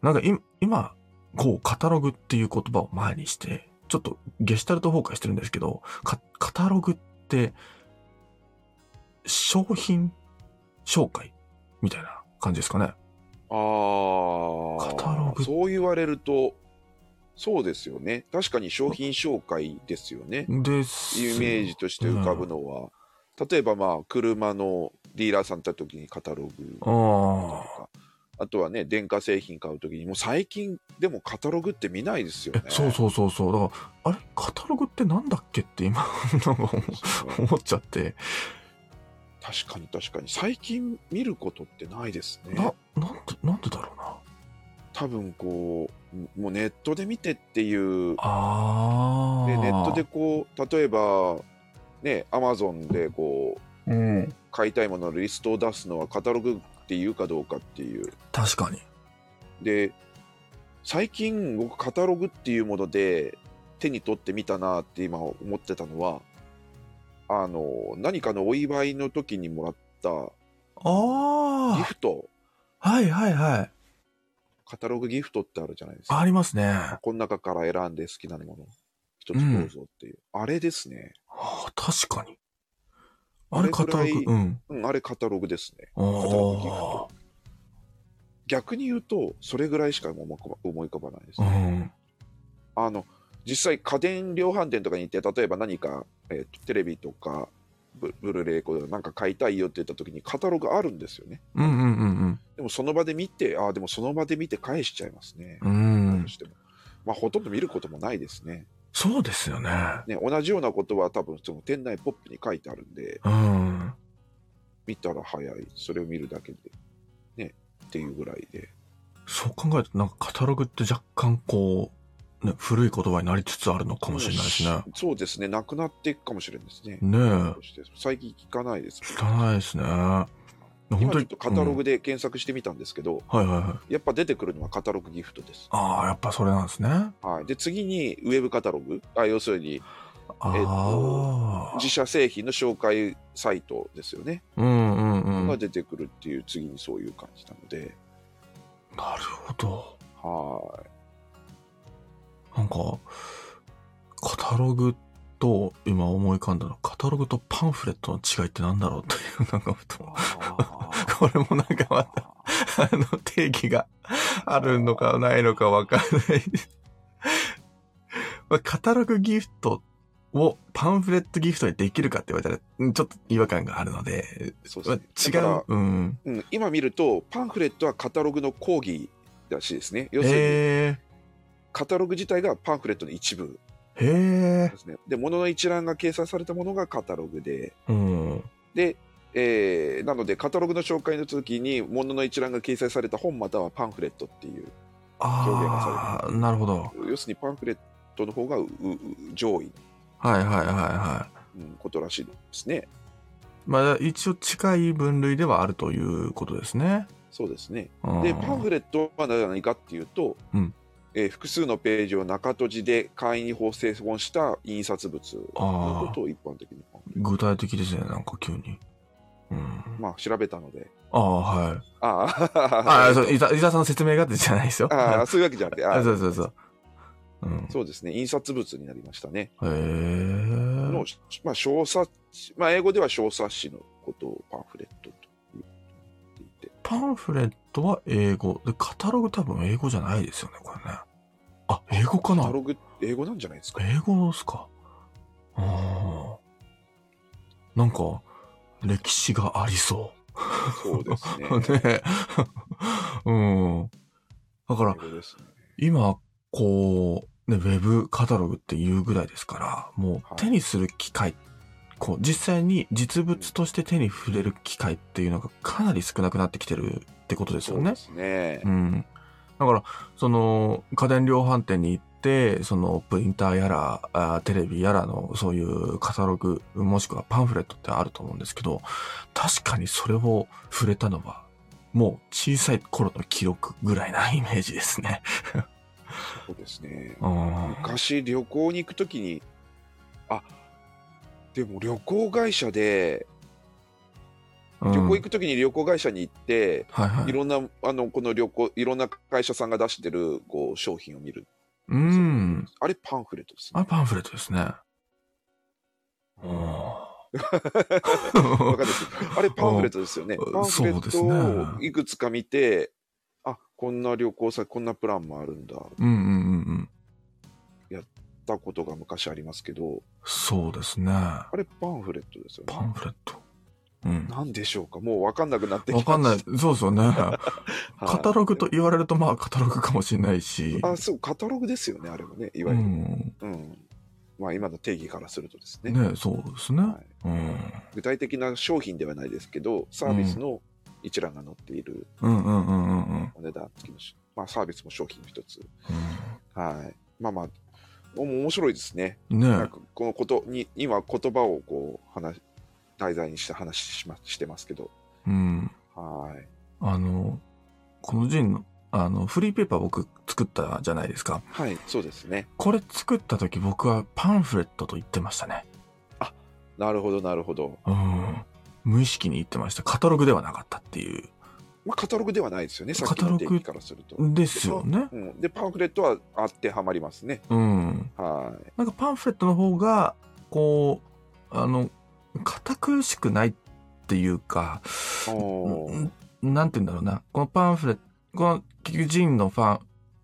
Speaker 1: なんかい今、こうカタログっていう言葉を前にして、ちょっとゲシュタルト崩壊してるんですけど、カカタログって、商品紹介？みたいな感じですかね。
Speaker 2: い。ああ、
Speaker 1: カタログ
Speaker 2: そう言われると、そうですよね。確かに商品紹介ですよね。
Speaker 1: です。
Speaker 2: イメージとして浮かぶのは、例えばまあ、車のディーラーさん行った時にカタログと。か、あとはね、電化製品買う時に、もう最近でもカタログって見ないですよね
Speaker 1: え。そうそうそうそう。だから、あれ？カタログってなんだっけって今、なんか思っちゃって。
Speaker 2: 確かに確かに。最近見ることってないですね。
Speaker 1: な、なんで、なんでだろうな。
Speaker 2: 多分こう、もうネットで見てっていう、
Speaker 1: ああ。
Speaker 2: でネットでこう、例えば、ね、アマゾンでこう、
Speaker 1: うん。
Speaker 2: 買いたいもののリストを出すのはカタログっていうかどうかっていう。
Speaker 1: 確かに。
Speaker 2: で、最近僕カタログっていうもので手に取ってみたなって今思ってたのは、あの、何かのお祝いの時にもらったギ
Speaker 1: あ
Speaker 2: フト、
Speaker 1: あ。はいはいはい。
Speaker 2: カタログギフトってあるじゃないですか。
Speaker 1: ありますね。
Speaker 2: この中から選んで好きなもの一つどうぞっていう。あれですね。
Speaker 1: ああ確かに。あれカタロ
Speaker 2: あれ
Speaker 1: グ。うん。
Speaker 2: うん、あれカタログですね。
Speaker 1: あ
Speaker 2: カタログギフト
Speaker 1: あ。
Speaker 2: 逆に言うと、それぐらいしか思い浮かば思い浮かばないです
Speaker 1: う
Speaker 2: ね。
Speaker 1: ん。
Speaker 2: あの、実際家電量販店とかに行って、例えば何か、えーとテレビとか、ブブルーレイコードなんか買いたいよって言った時にカタログあるんですよね。
Speaker 1: うんうんうん
Speaker 2: でもその場で見て、ああ、でもその場で見て返しちゃいますね。
Speaker 1: うん。
Speaker 2: しても。まあ、ほとんど見ることもないですね。
Speaker 1: そうですよね。
Speaker 2: ね、同じようなことは多分その店内ポップに書いてあるんで、
Speaker 1: うん。
Speaker 2: 見たら早い。それを見るだけで、ね、っていうぐらいで。
Speaker 1: そう考えると、なんかカタログって若干こう、ね、古い言葉になりつつあるのかもしれないですね。
Speaker 2: そうですね。なくなっていくかもしれないですね。
Speaker 1: ねえ。
Speaker 2: 最近聞かないです。
Speaker 1: 聞かないですね。本当に
Speaker 2: 今ちょっとカタロ
Speaker 1: うん
Speaker 2: グで検索してみたんですけど、
Speaker 1: はいはいはい。
Speaker 2: やっぱ出てくるのはカタログギフトです。
Speaker 1: ああ、やっぱそれなんですね。
Speaker 2: はい、で次にウェブカタログあ要するに
Speaker 1: あ
Speaker 2: えっ
Speaker 1: あ、
Speaker 2: 自社製品の紹介サイトですよね、
Speaker 1: うんうんうん。なる
Speaker 2: が出てくるっていう次にそういう感じなので、
Speaker 1: ほど。
Speaker 2: は
Speaker 1: なんか、カタログと、今思い浮かんだのは、カタログとパンフレットの違いってなんだろうっていう、なんかふとこれもなんかまた、あの、定義があるのかないのかわかんない。まあ、カタログギフトをパンフレットギフトにできるかって言われたら、うんちょっと違和感があるので、まあ
Speaker 2: そうですね。
Speaker 1: 違う。うん。
Speaker 2: うん、今見ると、パンフレットはカタログの講義らしいですね。要するに、
Speaker 1: へ
Speaker 2: カタログ自体がパンフレットの一部
Speaker 1: え。へえ
Speaker 2: で。すね。で、物の一覧が掲載されたものがカタログで、
Speaker 1: うん。
Speaker 2: で、えーなので、カタログの紹介の時に、物の一覧が掲載された本またはパンフレットっていう、表現がさ
Speaker 1: ああ、なるほど。
Speaker 2: 要するにパンフレットの方がうう上位
Speaker 1: はいはいはいはい。
Speaker 2: の、うんことらしいですね。
Speaker 1: まあ、一応近い分類ではあるということですね。
Speaker 2: そうですね。
Speaker 1: うん
Speaker 2: で、パンフレットは何かっていうと、
Speaker 1: うん
Speaker 2: えー複数のページを中閉じで簡易に縫製本した印刷物のことを一般的に
Speaker 1: 具体的ですね、なんか急に。うん。
Speaker 2: トまあ、調べたので。
Speaker 1: ああ、はい。
Speaker 2: あ
Speaker 1: ああ、
Speaker 2: あ、
Speaker 1: そう、伊沢伊沢さんの説明がってじゃないですよ。
Speaker 2: ああ、そういうわけじゃなくて、あ
Speaker 1: あそうそうそう。うん。
Speaker 2: そうですね、印刷物になりましたね。
Speaker 1: へえ。
Speaker 2: の、まあ、小冊子、まあ、英語では小冊子のことをパンフ
Speaker 1: パンフレットは英語。で、カタログ多分英語じゃないですよね、これね。あ、英語かな？
Speaker 2: カタログ、英語なんじゃないですか？
Speaker 1: 英語ですか？ああ。なんか、歴史がありそ
Speaker 2: そうですね。
Speaker 1: う。ねうん。だから
Speaker 2: ね。
Speaker 1: 今、こう、ね、ウェブカタログっていうぐらいですから、もう
Speaker 2: はい
Speaker 1: 手にする機会、こう、実際に実物として手に触れる機会っていうのがかなり少なくなってきてるってことですよね
Speaker 2: そうで。すね
Speaker 1: う。ん。だから、その、家電量販店に行って、その、プリンターやら、あテレビやらの、そういうカタログ、もしくはパンフレットってあると思うんですけど、確かにそれを触れたのは、もう小さい頃の記録ぐらいなイメージですね。
Speaker 2: そうですね。
Speaker 1: うん。
Speaker 2: 昔旅行に行くときに、あでも旅行会社で、
Speaker 1: 旅
Speaker 2: 旅行行くときに旅行会社に行って、
Speaker 1: はいはいい。
Speaker 2: ろんな、あの、この旅行、いろんな会社さんが出してる、こう、商品を見る。
Speaker 1: うん。
Speaker 2: あれパンフレットです
Speaker 1: あ、
Speaker 2: ね。
Speaker 1: パンフレットですね。
Speaker 2: わかんないですあれパンフレットですよね。
Speaker 1: うん
Speaker 2: パンフレットをいくつか見て、あ、こんな旅行先、こんなプランもあるんだ。
Speaker 1: うんうんうんうん。
Speaker 2: たことが昔ありますけど、
Speaker 1: そうですね。
Speaker 2: あれパンフレットですよね。
Speaker 1: パンフレット。うん。
Speaker 2: なんでしょうか？もうわかんなくなってきま
Speaker 1: わかんない。そうですよね。
Speaker 2: はい
Speaker 1: カタログと言われると、まあ、カタログかもしれないし。
Speaker 2: あ、そう、カタログですよね、あれもね、いうわゆる。
Speaker 1: ん。
Speaker 2: うん。まあ、今の定義からするとですね。
Speaker 1: ねそうですね。
Speaker 2: はい
Speaker 1: うん。
Speaker 2: 具体的な商品ではないですけど、サービスの一覧が載っている
Speaker 1: うんうんうんうんうん。
Speaker 2: お値段付きのし、まあ、サービスも商品の一つ。
Speaker 1: う
Speaker 2: はい。まあまあ、お面白いですね。
Speaker 1: ん、ね
Speaker 2: なんかこのことに、今言葉をこう、話、題材にして話しましてますけど。
Speaker 1: うん。
Speaker 2: はい。
Speaker 1: あの、このジンの、あの、フリーペーパー僕作ったじゃないですか。
Speaker 2: はい、そうですね。
Speaker 1: これ作った時僕はパンフレットと言ってましたね。
Speaker 2: なるほど、なるほど。
Speaker 1: うん。無意識に言ってました。カタログではなかったっていう。
Speaker 2: まあ、カタログではないですよね、さっき
Speaker 1: カタログ
Speaker 2: の定義からすると。
Speaker 1: ですよね。
Speaker 2: うん、で、パンフレットは当てはまりますね。
Speaker 1: うん。
Speaker 2: はい。
Speaker 1: なんかパンフレットの方が、こう、あの、堅苦しくないっていうか、なんて言うんだろうな。このパンフレット、この結局ジンのファン、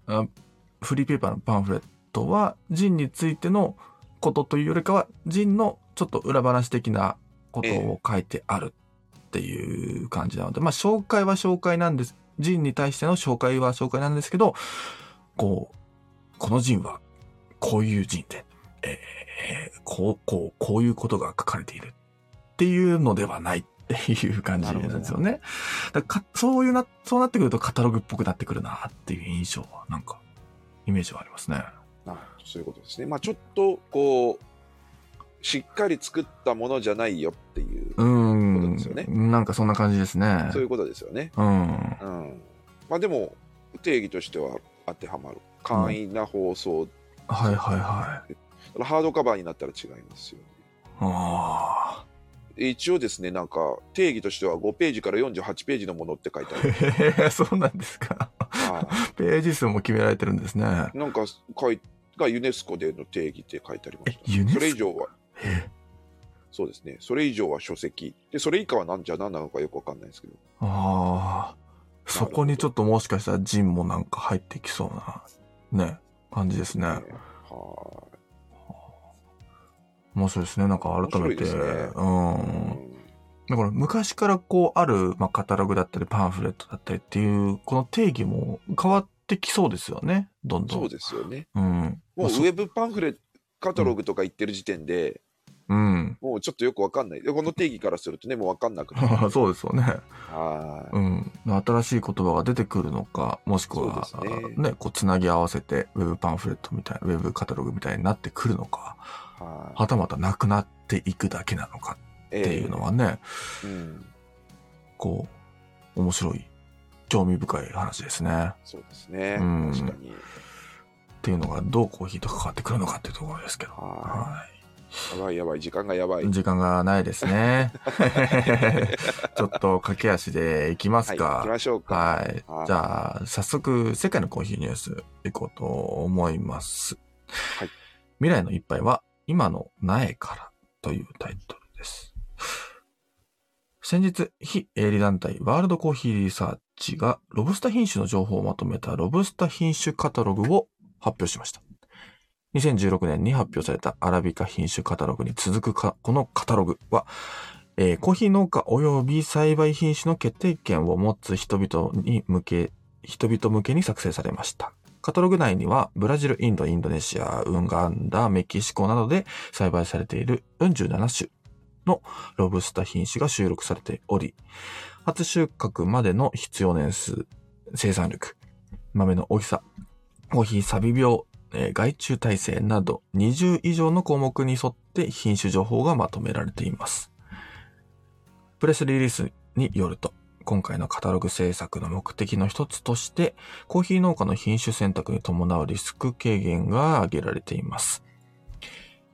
Speaker 1: あフリーペーパーのパンフレットは、ジンについてのことというよりかは、ジンのちょっと裏話的なことを書いてあるっていう感じなので、まあ紹介は紹介なんです。ジンに対しての紹介は紹介なんですけど、こう、このジンはこういうジンで、えーこう、こう、こういうことが書かれているっていうのではないっていう感じなんですよね。だからかそういうな、そうなってくるとカタログっぽくなってくるなっていう印象は、なんか、イメージはありますね。
Speaker 2: あそういうことですね。まあ、ちょっと、こう、しっかり作ったものじゃないよっていう、
Speaker 1: う
Speaker 2: こと
Speaker 1: ん
Speaker 2: ですよね。
Speaker 1: なんかそんな感じですね。
Speaker 2: そういうことですよね。
Speaker 1: うん。
Speaker 2: うん。まあ、でも、定義としては当てはまる。簡易な放送、
Speaker 1: はいはいはい。
Speaker 2: ハードカバーになったら違いますよ。
Speaker 1: あ
Speaker 2: 一応ですね、なんか、定義としては5ページから48ページのものって書いてあ
Speaker 1: あ。
Speaker 2: る。
Speaker 1: へ へそうなんですか。
Speaker 2: は
Speaker 1: ページ数も決められてるんですね。
Speaker 2: いなんか、書いがユネスコでの定義って書いてありました。
Speaker 1: えユネスコ？
Speaker 2: それ以上は、
Speaker 1: へ
Speaker 2: そうですね。それ以上は書籍。で、それ以下は何じゃ何なのかよくわかんないですけど。
Speaker 1: ああ、そこにちょっともしかしたらジンもなんか入ってきそうな、ね、感じですね。
Speaker 2: は
Speaker 1: 面白いですね。なんか改めて。
Speaker 2: ね
Speaker 1: う。
Speaker 2: んん
Speaker 1: だから昔からこうある、まあ、カタログだったりパンフレットだったりっていう、この定義も変わってきそうですよね。どんどん。
Speaker 2: そうですよね。
Speaker 1: うん。
Speaker 2: もうウェブパンフレット、カタログとか言ってる時点で、
Speaker 1: うん。
Speaker 2: もうちょっとよくわかんない。でこの定義からするとね、もうわかんなくなる。
Speaker 1: そうですよね。
Speaker 2: は
Speaker 1: うん。新しい言葉が出てくるのか、もしくは、
Speaker 2: ね
Speaker 1: ね、こう、つなぎ合わせて、ウェブパンフレットみたいな、ウェブカタログみたいになってくるのか、
Speaker 2: い。はい。
Speaker 1: はたまたなくなっていくだけなのかっていうのはね、
Speaker 2: ええうん。
Speaker 1: こう、面白い、興味深い話ですね。
Speaker 2: そうですね。
Speaker 1: うん
Speaker 2: 確かに。
Speaker 1: っていうのがどうコーヒーと関わってくるのかっていうところですけど。
Speaker 2: は。
Speaker 1: はい
Speaker 2: やばいやばい、時間がやばい。
Speaker 1: い。時間がないですね。ちょっと駆け足でいきます
Speaker 2: はい、きましょうか。
Speaker 1: はい
Speaker 2: はい。
Speaker 1: じゃあ、早速、世界のコーヒーニュースいこうと思います。
Speaker 2: はい
Speaker 1: 未来の一杯は、今の苗からというタイトルです。先日、非営利団体ワールドコーヒーリサーチがロブスター品種の情報をまとめたロブスター品種カタログを発表しました。2016年に発表されたアラビカ品種カタログに続くか、このカタログは、えーコーヒー農家及び栽培品種の決定権を持つ人々に向け、人々向けに作成されました。カタログ内には、ブラジル、インド、インドネシア、ウンガンダ、メキシコなどで栽培されている47種のロブスター品種が収録されており、初収穫までの必要年数、生産力、豆の大きさ、コーヒーサビ病、えー害虫耐性など20以上の項目に沿って品種情報がまとめられています。プレスリリースによると、今回のカタログ制作の目的の一つとして、コーヒー農家の品種選択に伴うリスク軽減が挙げられています。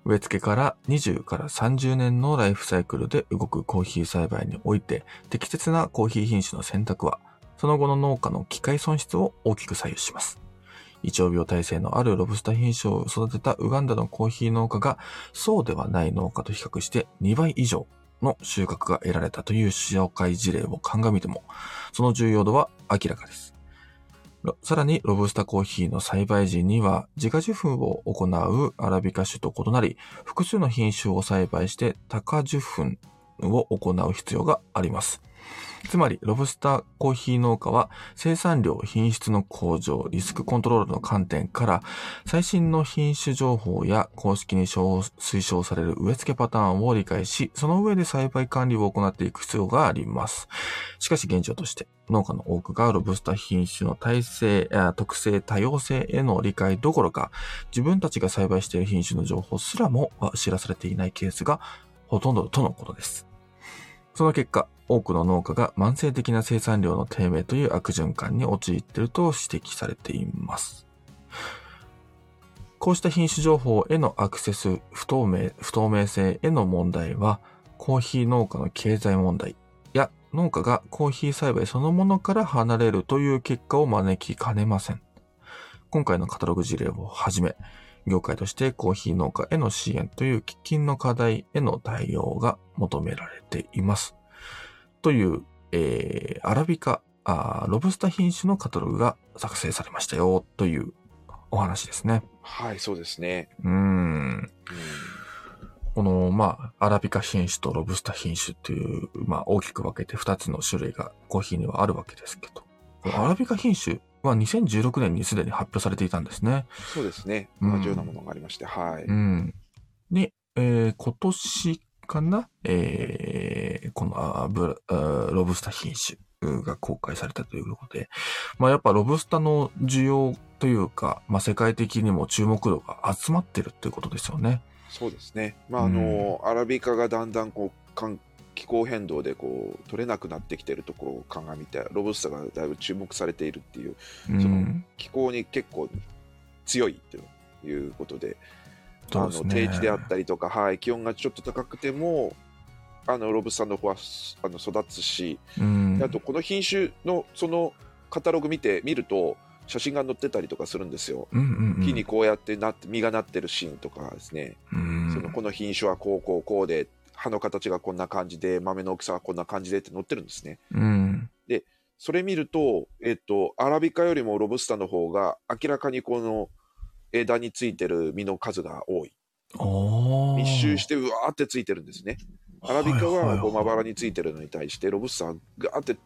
Speaker 1: 植え付けから20から30年のライフサイクルで動くコーヒー栽培において、適切なコーヒー品種の選択は、その後の農家の機械損失を大きく左右します。胃腸病耐性のあるロブスター品種を育てたウガンダのコーヒー農家が、そうではない農家と比較して2倍以上の収穫が得られたという紹介事例を鑑みても、その重要度は明らかです。さらに、ロブスターコーヒーの栽培時には、自家受粉を行うアラビカ種と異なり、複数の品種を栽培して多花受粉を行う必要があります。つまり、ロブスターコーヒー農家は生産量、品質の向上、リスクコントロールの観点から、最新の品種情報や公式に推奨される植え付けパターンを理解し、その上で栽培管理を行っていく必要があります。しかし現状として、農家の多くがロブスター品種の耐性、あ特性、多様性への理解どころか、自分たちが栽培している品種の情報すらも知らされていないケースがほとんどとのことです。その結果、多くの農家が慢性的な生産量の低迷という悪循環に陥っていると指摘されています。こうした品種情報へのアクセス不透明、不透明性への問題は、コーヒー農家の経済問題や農家がコーヒー栽培そのものから離れるという結果を招きかねません。今回のカタログ事例をはじめ、業界としてコーヒー農家への支援という喫緊の課題への対応が求められています。という、えー、アラビカあー、ロブスター品種のカタログが作成されましたよ、というお話ですね。
Speaker 2: はい、そうですね。
Speaker 1: うーん。
Speaker 2: うん
Speaker 1: この、まあ、アラビカ品種とロブスター品種っていう、まあ、大きく分けて2つの種類がコーヒーにはあるわけですけど、アラビカ品種は2016年にすでに発表されていたんですね。
Speaker 2: そうですね。
Speaker 1: うん
Speaker 2: 同じようなものがありまして、はい。
Speaker 1: うん。で、えー今年かな？えーこのあブラあロブスター品種が公開されたということで、まあやっぱロブスターの需要というか、まあ世界的にも注目度が集まってるっていうことですよね。
Speaker 2: そうですね。まあ、あの、アラビカがだんだんこう、かん気候変動でこう取れなくなってきてるところを鑑みてロブスターがだいぶ注目されているっていう
Speaker 1: うん、
Speaker 2: その気候に結構強いっていうことであの
Speaker 1: そうですね
Speaker 2: 低地であったりとか、はい、気温がちょっと高くてもあのロブスターの方はあの育つし、
Speaker 1: うん
Speaker 2: であとこの品種のそのカタログ見て見ると写真が載ってたりとかするんですよ。木にこうやってなって実がなってるシーンとかですね、
Speaker 1: うん
Speaker 2: そのこの品種はこうこうこうで葉の形がこんな感じで、豆の大きさがこんな感じでって載ってるんですね。
Speaker 1: うん。
Speaker 2: それ見ると、えっと、アラビカよりもロブスターの方が明らかにこの枝についてる実の数が多い。密集してうわーってついてるんですね。アラビカ
Speaker 1: はいはいはい
Speaker 2: はこうまばらについてるのに対して、ロブスターはガーって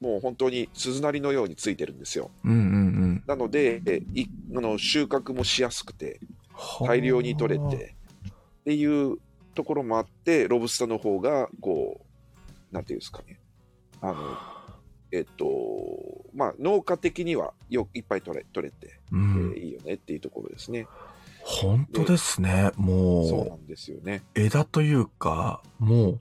Speaker 2: もう本当に鈴なりのようについてるんですよ。
Speaker 1: うんうんうん
Speaker 2: なので、えいあの収穫もしやすくて、
Speaker 1: はあ。
Speaker 2: 大量に取れてっていうところもあって、ロブスターの方が、こう、なんていうんですかね。あの、えっと、まあ、農家的にはよいっぱい取れ取れて、
Speaker 1: う
Speaker 2: え
Speaker 1: ん
Speaker 2: ー。いいよねっていうところですね。
Speaker 1: 本当ですね。
Speaker 2: そうな
Speaker 1: も
Speaker 2: んですよね。
Speaker 1: う、枝というか、もう、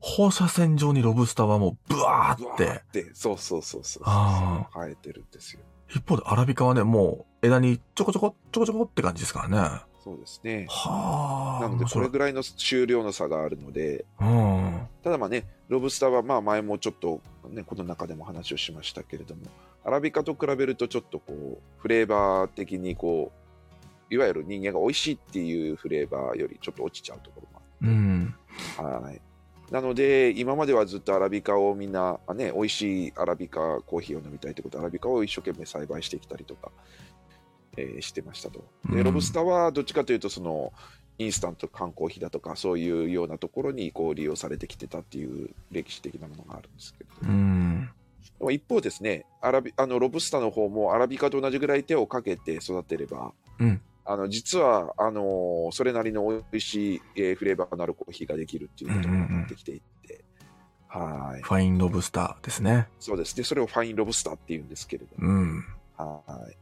Speaker 1: 放射線状にロブスターはもう、ブワーって
Speaker 2: っ、て、そうそうそうそう生えてるんですよ。
Speaker 1: 一方でアラビカはね、もう、枝にちょこちょこ、ちょこちょこって感じですからね。
Speaker 2: そうですね。
Speaker 1: はあ。
Speaker 2: なので、これぐらいの収量の差があるので、
Speaker 1: うん。
Speaker 2: ただまあね、ロブスターはまあ前もちょっと、ね、この中でも話をしましたけれども、アラビカと比べるとちょっとこう、フレーバー的にこう、いわゆる人間が美味しいっていうフレーバーよりちょっと落ちちゃうところも
Speaker 1: うん。
Speaker 2: ある。はい。なので、今まではずっとアラビカをみんな、あね、美味しいアラビカコーヒーを飲みたいということで、アラビカを一生懸命栽培してきたりとか、えーしてましたと。で、
Speaker 1: うん
Speaker 2: ロブスターはどっちかというと、その、インスタント缶コーヒーだとか、そういうようなところにこう利用されてきてたっていう歴史的なものがあるんですけれども。
Speaker 1: うん。
Speaker 2: 一方ですね、アラビあのロブスターの方もアラビカと同じぐらい手をかけて育てれば、
Speaker 1: うん
Speaker 2: あの実はあのーそれなりの美味しい、えーフレーバーのあるコーヒーができるっていうことになってきていって、はい、
Speaker 1: ファインロブスターですね。
Speaker 2: そうですね、それをファインロブスターっていうんですけれども、
Speaker 1: うん。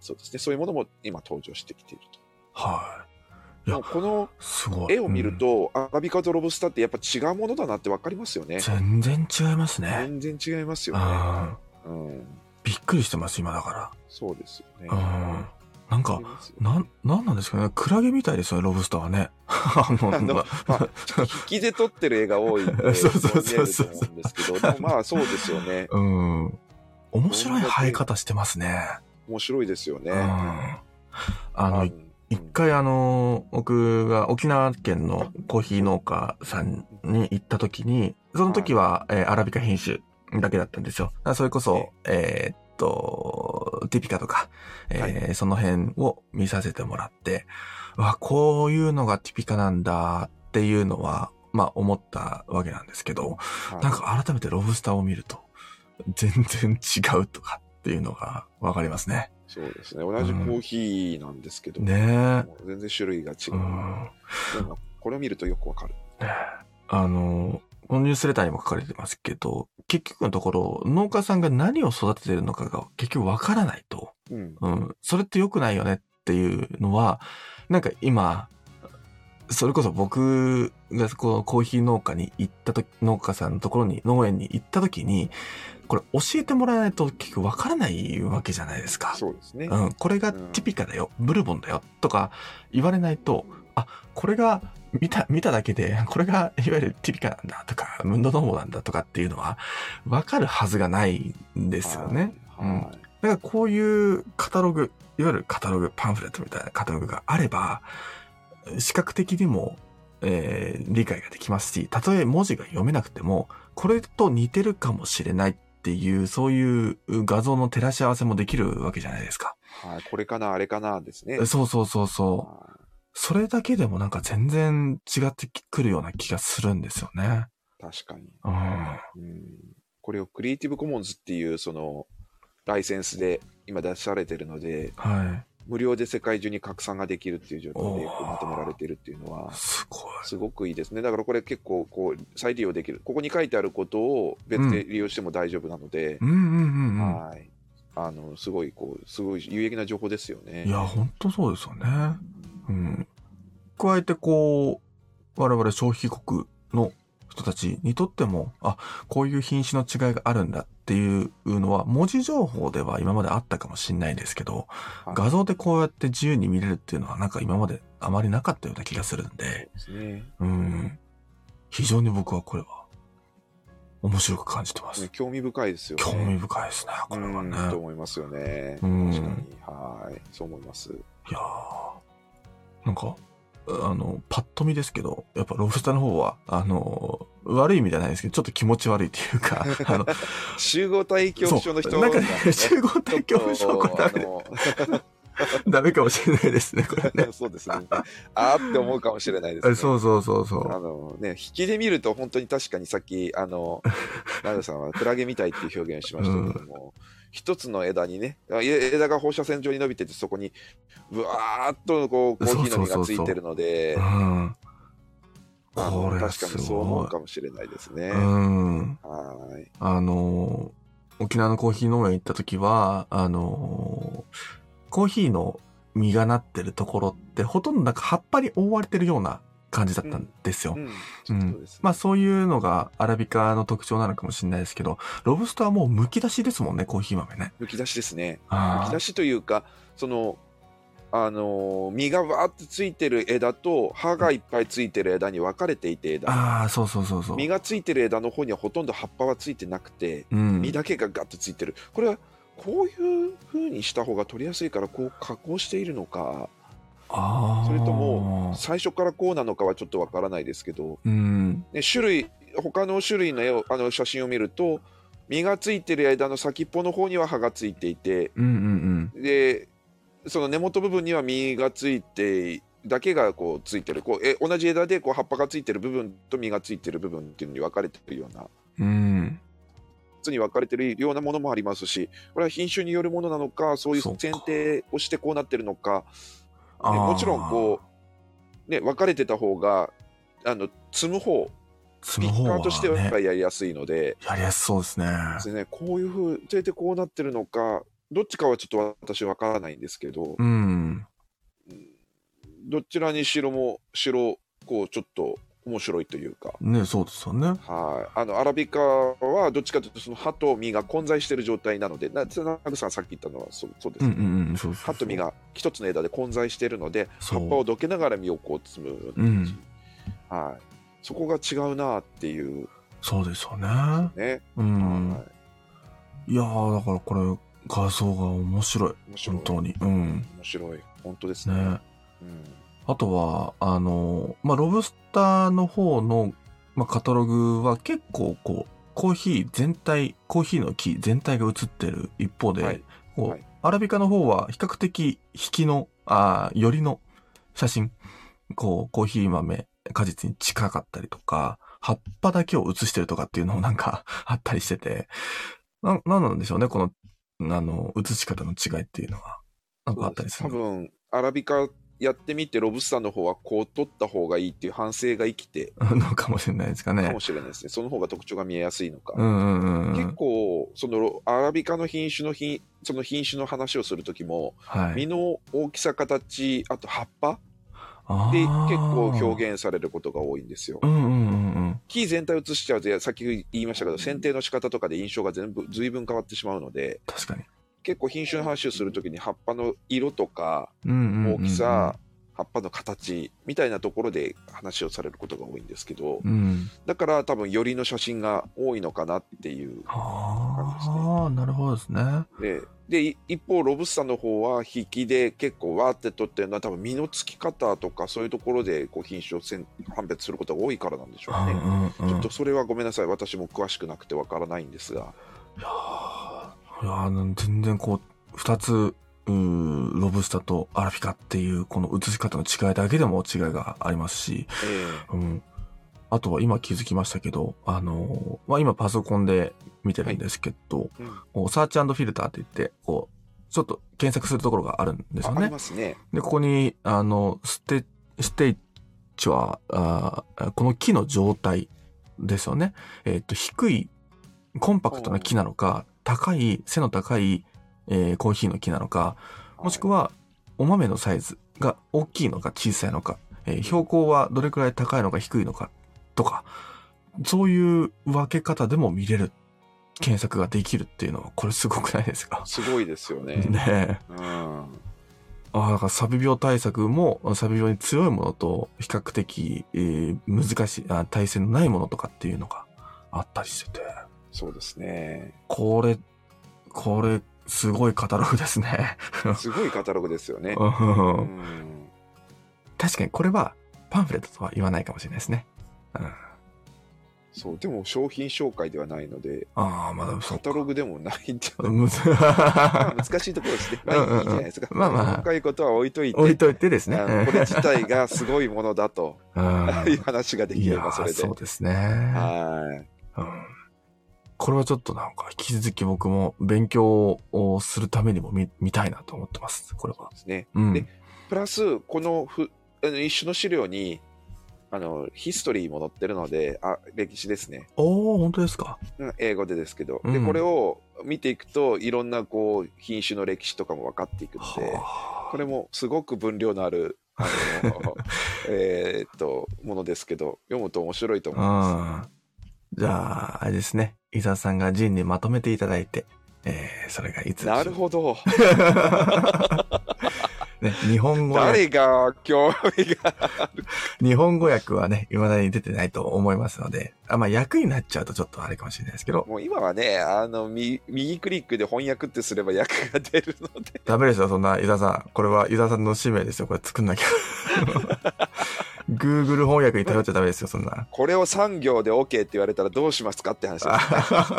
Speaker 2: はい、そうですね、そういうものも今登場してきている
Speaker 1: はい。い
Speaker 2: と。
Speaker 1: や
Speaker 2: もうこの。絵を見る
Speaker 1: うん
Speaker 2: と、アラビカとロブスターってやっぱ違うものだなってわかりますよね。
Speaker 1: 全然違いますね。
Speaker 2: 全然違いますよね。
Speaker 1: あ
Speaker 2: うん、
Speaker 1: びっくりしてます、今だか
Speaker 2: そうですよね。
Speaker 1: ら。うん。なんかなん、なんなんですかね。クラゲみたいですよね、ロブスターはね。あの、
Speaker 2: あの
Speaker 1: ま
Speaker 2: まあ、引きで撮ってる絵が多いんで、
Speaker 1: そうそうそうそう
Speaker 2: ですけど、まあそうですよね。
Speaker 1: うん。面白い生え方してますね。
Speaker 2: 面白いですよね。
Speaker 1: うん。あの、一回あの、僕が沖縄県のコーヒー農家さんに行った時に、その時は、えーアラビカ品種だけだったんですよ。それこそ、えーっと、ティピカとか、えーその辺を見させてもらって、わ、こういうのがティピカなんだっていうのは、まあ思ったわけなんですけど、
Speaker 2: はい
Speaker 1: なんか改めてロブスターを見ると、全然違うとかっていうのがわかりますね。
Speaker 2: そうですね。同じコーヒーなんですけど、
Speaker 1: ね
Speaker 2: もう全然種類が違
Speaker 1: え。
Speaker 2: う。
Speaker 1: うん
Speaker 2: これを見るとよくわかる。
Speaker 1: あの、このニュースレターにも書かれてますけど、結局のところ、農家さんが何を育ててるのかが結局わからないと。
Speaker 2: うん。
Speaker 1: うん。それって良くないよねっていうのは、なんか今、それこそ僕がこのコーヒー農家に行ったとき、農家さんのところに、農園に行ったときに、これ教えてもらわないと結局わからないわけじゃないですか。
Speaker 2: そうですね。
Speaker 1: うん、これがティピカだよ、ブルボンだよとか言われないと、あ、これが見た、見ただけで、これがいわゆるティピカなんだとか、ムンドノーモなんだとかっていうのは、わかるはずがないんですよね。
Speaker 2: はい。はい
Speaker 1: だからこういうカタログ、いわゆるカタログ、パンフレットみたいなカタログがあれば、視覚的にも、えー理解ができますし、たとえ文字が読めなくても、これと似てるかもしれないっていう、そういう画像の照らし合わせもできるわけじゃないですか。
Speaker 2: はい。これかな、あれかなですね。
Speaker 1: そうそうそうそう。
Speaker 2: は
Speaker 1: それだけでもなんか全然違ってくるような気がするんですよね。
Speaker 2: い確かに。
Speaker 1: うん。
Speaker 2: うんこれをクリエイティブコモンズっていうそのライセンスで今出されてるので
Speaker 1: は
Speaker 2: 無料で世界中に拡散ができるっていう状況でこうまとめられているっていうの
Speaker 1: い。
Speaker 2: は
Speaker 1: すご
Speaker 2: くいいですねだからこれ結構こう再利用できるここに書いてあることを別で利用しても大丈夫なのであのすごいこうすごい有益な情報ですよね
Speaker 1: いや、ほんとそうですよね。うん。加えてこう、我々消費国の人たちにとっても、あ、こういう品種の違いがあるんだっていうのは、文字情報では今まであったかもしれないですけど、
Speaker 2: はい。
Speaker 1: 画像でこうやって自由に見れるっていうのはなんか今まであまりなかったような気がするん
Speaker 2: そう
Speaker 1: で、
Speaker 2: ね。
Speaker 1: うん。非常に僕はこれは面白く感じてます。
Speaker 2: ね。興味深いですよね。
Speaker 1: 興味深いですね、これは
Speaker 2: うん
Speaker 1: ね。
Speaker 2: と思いますよね。
Speaker 1: うん。
Speaker 2: 確かに。はい。そう思います。
Speaker 1: いやー。なんか、あの、パッと見ですけど、やっぱロブスターの方は、あの、悪い意味じゃないですけど、ちょっと気持ち悪いというか、あの、
Speaker 2: 集合体恐怖症の人
Speaker 1: なんかね、集合体恐怖症、これダメ ダメかもしれないですね、これね。
Speaker 2: そうですね。あーって思うかもしれないですね。
Speaker 1: そうそうそうそう。
Speaker 2: あのね、引きで見ると本当に確かにさっき、あの、ナダさんはクラゲみたいっていう表現をしましたけども、一つの枝にね、枝が放射線状に伸びてて、そこに、ぶわーっとこうコーヒーの実がついてるので
Speaker 1: これ
Speaker 2: 確か
Speaker 1: す
Speaker 2: にそう思。うかもしれないですね。
Speaker 1: うん。
Speaker 2: はーい。
Speaker 1: あのー、沖縄のコーヒー農園行った時は、あのー、コーヒーの実がなってるところって、ほとんどなんか葉っぱに覆われてるような感じだったんですよ。まあそういうのがアラビカの特徴なのかもしれないですけど、ロブスターはもう剥き出しですもんね、コーヒー豆ね。
Speaker 2: むき出しですね。
Speaker 1: あ
Speaker 2: むき出しというか、その、あのー実がわーってついてる枝と葉がいっぱいついてる枝に分かれていて枝
Speaker 1: あー、そうそうそうそう。
Speaker 2: 実がついてる枝の方にはほとんど葉っぱはついてなくて
Speaker 1: うん
Speaker 2: 実だけがガッとついてるこれはこういう風にした方が取りやすいからこう加工しているのかそれとも最初からこうなのかはちょっとわからないですけど、
Speaker 1: うん。
Speaker 2: ね、種類他の種類の絵をあの写真を見ると実がついてる枝の先っぽの方には葉がついていて
Speaker 1: うんうん
Speaker 2: でその根元部分には実がついてだけがこうついてるこうえ同じ枝でこう葉っぱがついてる部分と実がついてる部分っていうのに分かれてるような
Speaker 1: うん。
Speaker 2: に分かれてるようなものもありますしこれは品種によるものなのかそういう
Speaker 1: そうか
Speaker 2: 選定をしてこうなってるのかもちろんこう、ね、分かれてた方があの積む方ピッカ
Speaker 1: その方は
Speaker 2: ーとしては
Speaker 1: ね、
Speaker 2: やりやすいので,、
Speaker 1: やりやすそうですね。
Speaker 2: ですね、こういうふうそれでこうなってるのかどっちかはちょっと私分からないんですけど、
Speaker 1: うん。
Speaker 2: どちらにしろもしろこうちょっと面白いというか。
Speaker 1: ね、そうですよね。
Speaker 2: はい、あのアラビカはどっちかというとその葉と実が混在している状態なのでなナグさんさっき言ったのはそうそうですね、
Speaker 1: うんうんうん。そうそうそう
Speaker 2: 葉と実が一つの枝で混在しているので葉っぱをどけながら実をこう摘むような感じ、はい、そこが違うなっていう
Speaker 1: そうですよね。
Speaker 2: ね、
Speaker 1: うん。
Speaker 2: はい
Speaker 1: やー、だからこれ、画像が面白い。
Speaker 2: 面白い
Speaker 1: 本当に。うん。
Speaker 2: 面白い本当ですね
Speaker 1: ね。
Speaker 2: うん
Speaker 1: あとは、あの、まあ、ロブスターの方の、まあ、カタログは結構こう、コーヒー全体、コーヒーの木全体が写ってる一方で、
Speaker 2: はい。
Speaker 1: こう
Speaker 2: はい。
Speaker 1: アラビカの方は比較的引きの、あーよりの写真、こう、コーヒー豆、果実に近かったりとか、葉っぱだけを写してるとかっていうのもなんか あったりしてて、な、なんなんでしょうね、この、あの、写し方の違いっていうのは。なんかあったりする
Speaker 2: 多分アラビカやってみてロブスターの方はこう取った方がいいっていう反省が生きて
Speaker 1: のかもしれないですかね。
Speaker 2: かもしれないですねその方が特徴が見えやすいのか、
Speaker 1: うんうんうんうん。
Speaker 2: 結構そのアラビカの品種の品その品種の話をする時も
Speaker 1: はい。
Speaker 2: 実の大きさ形あと葉っぱで結構表現されることが多いんですよ
Speaker 1: うんうんうんうん。
Speaker 2: 木全体を写しちゃうとさっき言いましたけど剪定の仕方とかで印象が全部随分変わってしまうので
Speaker 1: 確かに。
Speaker 2: 結構品種の話をする時に葉っぱの色とか大きさ、葉っぱの形みたいなところで話をされることが多いんですけど
Speaker 1: うん。
Speaker 2: だから多分よりの写真が多いのかなっていう
Speaker 1: ああ、なるほどですね。
Speaker 2: で一方ロブスターの方は引きで結構わーって取ってるのは多分実のつき方とかそういうところでこう品種を判別することが多いからなんでしょうね、
Speaker 1: うんうんうん。
Speaker 2: ちょっとそれはごめんなさい私も詳しくなくてわからないんですが
Speaker 1: いやーいや全然こう、二つ、うーロブスターとアラフィカっていうこの写し方の違いだけでも違いがありますし、
Speaker 2: え
Speaker 1: うん。あとは今気づきましたけど、あのーまあ、今パソコンで見てるんですけど、
Speaker 2: えうん
Speaker 1: こうサーチフィルターって言って、こう、ちょっと検索するところがあるんですよね
Speaker 2: ああり。ますね
Speaker 1: で、ここに、あの、ステ、ステージは、あーこの木の状態ですよね。えっ、と、低い、コンパクトな木なのか、高い、背の高い、えーコーヒーの木なのか、もしくは、お豆のサイズが大きいのか小さいのか、えー標高はどれくらい高いのか低いのか、とか、そういう分け方でも見れる、検索ができるっていうのは、これすごくないですか？
Speaker 2: すごいですよね。
Speaker 1: ねえ。
Speaker 2: うん。
Speaker 1: ああ、だからサビ病対策も、サビ病に強いものと、比較的、えー難しいあ、耐性のないものとかっていうのがあったりしてて、
Speaker 2: そうですね
Speaker 1: これ、これ、すごいカタログですね。
Speaker 2: すごいカタログですよね
Speaker 1: 確かにこれはパンフレットとは言わないかもしれないですね。うん
Speaker 2: そう、でも商品紹介ではないので、
Speaker 1: ああ、まだ。
Speaker 2: カタログでもないんじゃない？難しいところですね。まあいいじゃないですか。
Speaker 1: まあまあ
Speaker 2: 細かいことは置いといて、
Speaker 1: 置いといてですね。
Speaker 2: これ自体がすごいものだと
Speaker 1: うん
Speaker 2: いう話ができればそれで。
Speaker 1: そうですね。
Speaker 2: はい。
Speaker 1: うんこれはちょっとなんか、引き続き僕も勉強をするためにも見見たいなと思ってます。これは。
Speaker 2: ですね。
Speaker 1: うん。
Speaker 2: でプラス、このふあの一種の資料に、あの、ヒストリーも載ってるので、あ、歴史ですね。
Speaker 1: おー、本当ですか？
Speaker 2: うん英語でですけど。で、
Speaker 1: うん
Speaker 2: これを見ていくと、いろんなこう、品種の歴史とかも分かっていくので、
Speaker 1: は
Speaker 2: これもすごく分量のある、あの、えーっと、ものですけど、読むと面白いと思いま
Speaker 1: あ。うん。じゃあ、あれですね。伊沢さんがジンにまとめていただいて、えー、それがいつ
Speaker 2: す。なるほど。
Speaker 1: ね、日本語訳、
Speaker 2: 誰が興味が。
Speaker 1: 日本語訳はね、未だに出てないと思いますので、あ、まあ、訳になっちゃうとちょっとあれかもしれないですけど、
Speaker 2: もう今はね、あの、み右クリックで翻訳ってすれば訳が出るので。
Speaker 1: ダメですよ、そんな、伊沢さん。これは伊沢さんの使命ですよ。これ作んなきゃ。Google 翻訳に頼っちゃダメですよ、そんな。
Speaker 2: これを産業で OK って言われたらどうしますかって話です、ね。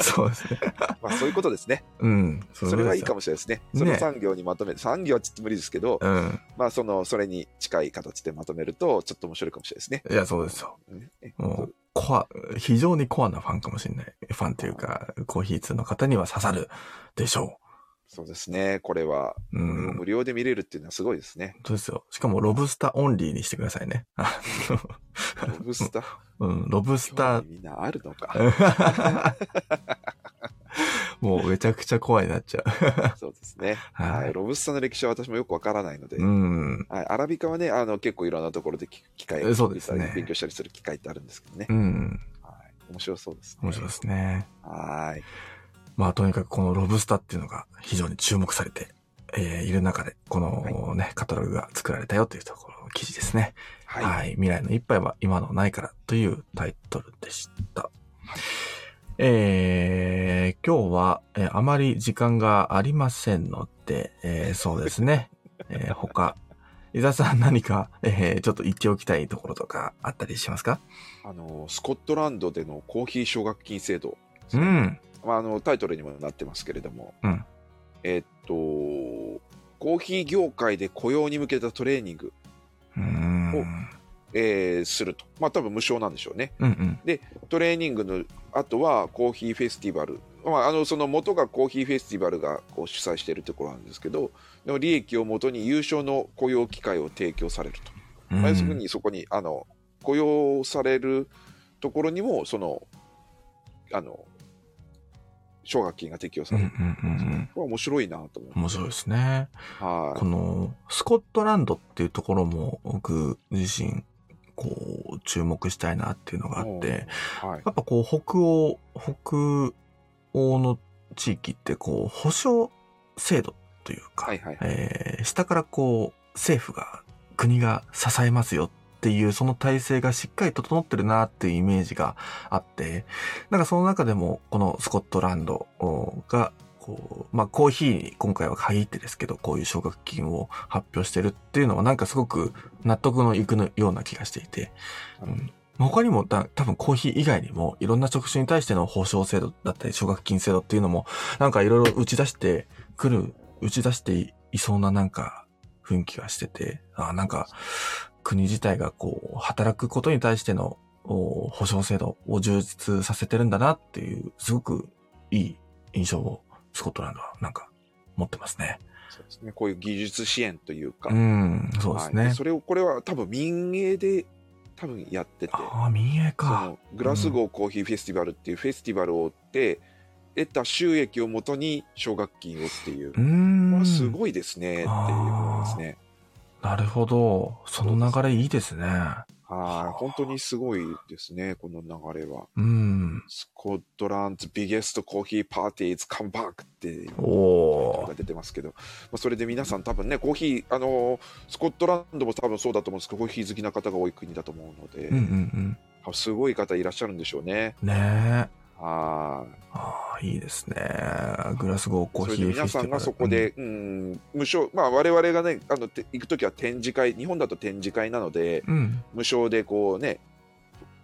Speaker 1: そうですね。
Speaker 2: まあそういうことですね。
Speaker 1: うん。
Speaker 2: それはいいか
Speaker 1: も。
Speaker 2: もしれないですね。
Speaker 1: ね
Speaker 2: それを産業にまとめて、産業はちょっと無理ですけど、
Speaker 1: うん。
Speaker 2: まあその、それに近い形でまとめると、ちょっと面白いかもしれないですね。
Speaker 1: いや、そうですよ。
Speaker 2: ね
Speaker 1: もう、コア、非常にコアなファンかもしれない。ファンというか、コーヒー通の方には刺さるでしょ
Speaker 2: そうですね。これは、
Speaker 1: う。うん。
Speaker 2: 無料で見れるっていうのはすごいですね。
Speaker 1: そうですよ。しかも、ロブスターオンリーにしてくださいね。あ
Speaker 2: ロブスター？
Speaker 1: の うん、ロブスター
Speaker 2: みんなあるのか。
Speaker 1: もうめちゃくちゃ怖いなっちゃ
Speaker 2: そうですね。
Speaker 1: はい
Speaker 2: はい。ロブスターの歴史は私もよくわからないので、
Speaker 1: う。うん。
Speaker 2: はい、アラビカはね、あの結構いろんなところで聞く機会を
Speaker 1: そうですね
Speaker 2: 勉強したりする機会ってあるんですけどね。
Speaker 1: うん。
Speaker 2: はい、面白そうですね。
Speaker 1: 面白いですね。
Speaker 2: はい。
Speaker 1: まあ、とにかくこのロブスターっていうのが非常に注目されて、えーいる中で、このね、カタログが作られたよというところの記事ですね。
Speaker 2: はい。
Speaker 1: はい。未来の一杯は今のないからというタイトルでした。えー、今日は、えーあまり時間がありませんので、えーそうですね。えー他、伊沢さん何か、えーちょっと言っておきたいところとかあったりしますか？
Speaker 2: あの、スコットランドでのコーヒー奨学金制度。
Speaker 1: うん。
Speaker 2: まあ、あの、タイトルにもなってますけれども、
Speaker 1: うん
Speaker 2: えっと、コーヒー業界で雇用に向けたトレーニング、
Speaker 1: うーん。
Speaker 2: えーすると。まあ、多分無償なんでしょうね。
Speaker 1: うんうん。
Speaker 2: トレーニングの後はコーヒーフェスティバル。まあ、あの、その元がコーヒーフェスティバルがこう主催しているところなんですけど、の利益をもとに優勝の雇用機会を提供されると。まあ、要するにそこに、あの、雇用されるところにも、その、あの、奨学金が適用さ
Speaker 1: うんう
Speaker 2: れる。
Speaker 1: んうんうん。
Speaker 2: これは面白いなと思う。
Speaker 1: 面白いですね。
Speaker 2: は
Speaker 1: この、スコットランドっていうところも僕自身、こう、注目したいなっていうの
Speaker 2: い。
Speaker 1: があって、
Speaker 2: はい。
Speaker 1: やっぱこう、北欧、北欧の地域ってこう、保証制度というか、
Speaker 2: はいはい。
Speaker 1: えー下からこう、政府が、国が支えますよっっていう、その体制がしっかり整ってるなっていうイメージがあって、なんかその中でも、このスコットランドが、こう、まあコーヒーに今回は限ってですけど、こういう奨学金を発表してるっていうのはなんかすごく納得のいくのような気がしていて、うん。他にも多分コーヒー以外にもいろんな職種に対しての保証制度だったり奨学金制度っていうのもなんかいろいろ打ち出してくる、打ち出していそうななんか雰囲気がしてて、あなんか国自体がこう働くことに対してのお保証制度を充実させてるんだなっていうすごくいい印象をスコットランドはなんか持ってますね。
Speaker 2: そうですね。こういう技術支援というか。
Speaker 1: うん、そうですね。
Speaker 2: はいそれを、これは多分民営で多分やってて。
Speaker 1: ああ、民営
Speaker 2: そ
Speaker 1: か。
Speaker 2: のグラスゴーコーヒーフェスティバルっていうフェスティバルを追って得た収益をもとに奨学金をっていう、
Speaker 1: うーん。
Speaker 2: すごいですねっていうことですね。
Speaker 1: なるほど。その流れいいですね。
Speaker 2: はい、本当にすごいですね、この流れは。
Speaker 1: うん。
Speaker 2: スコットランドビゲストコーヒーパーティーズカムバックっていう
Speaker 1: おー。
Speaker 2: が出てますけど、まあ、それで皆さん多分ね、コーヒー、あのースコットランドも多分そうだと思うんですけど、コーヒー好きな方が多い国だと思うので、
Speaker 1: うんうん
Speaker 2: すごい方いらっしゃるんでしょうね。
Speaker 1: うん。ねえ。
Speaker 2: はい。
Speaker 1: ああ、いいですね。グラスゴーコーヒー。
Speaker 2: 皆さんがそこで、うん、無償、まあ我々がね、あの、て行くときは展示会、日本だと展示会なので、
Speaker 1: うん。うん。
Speaker 2: 無償でこうね、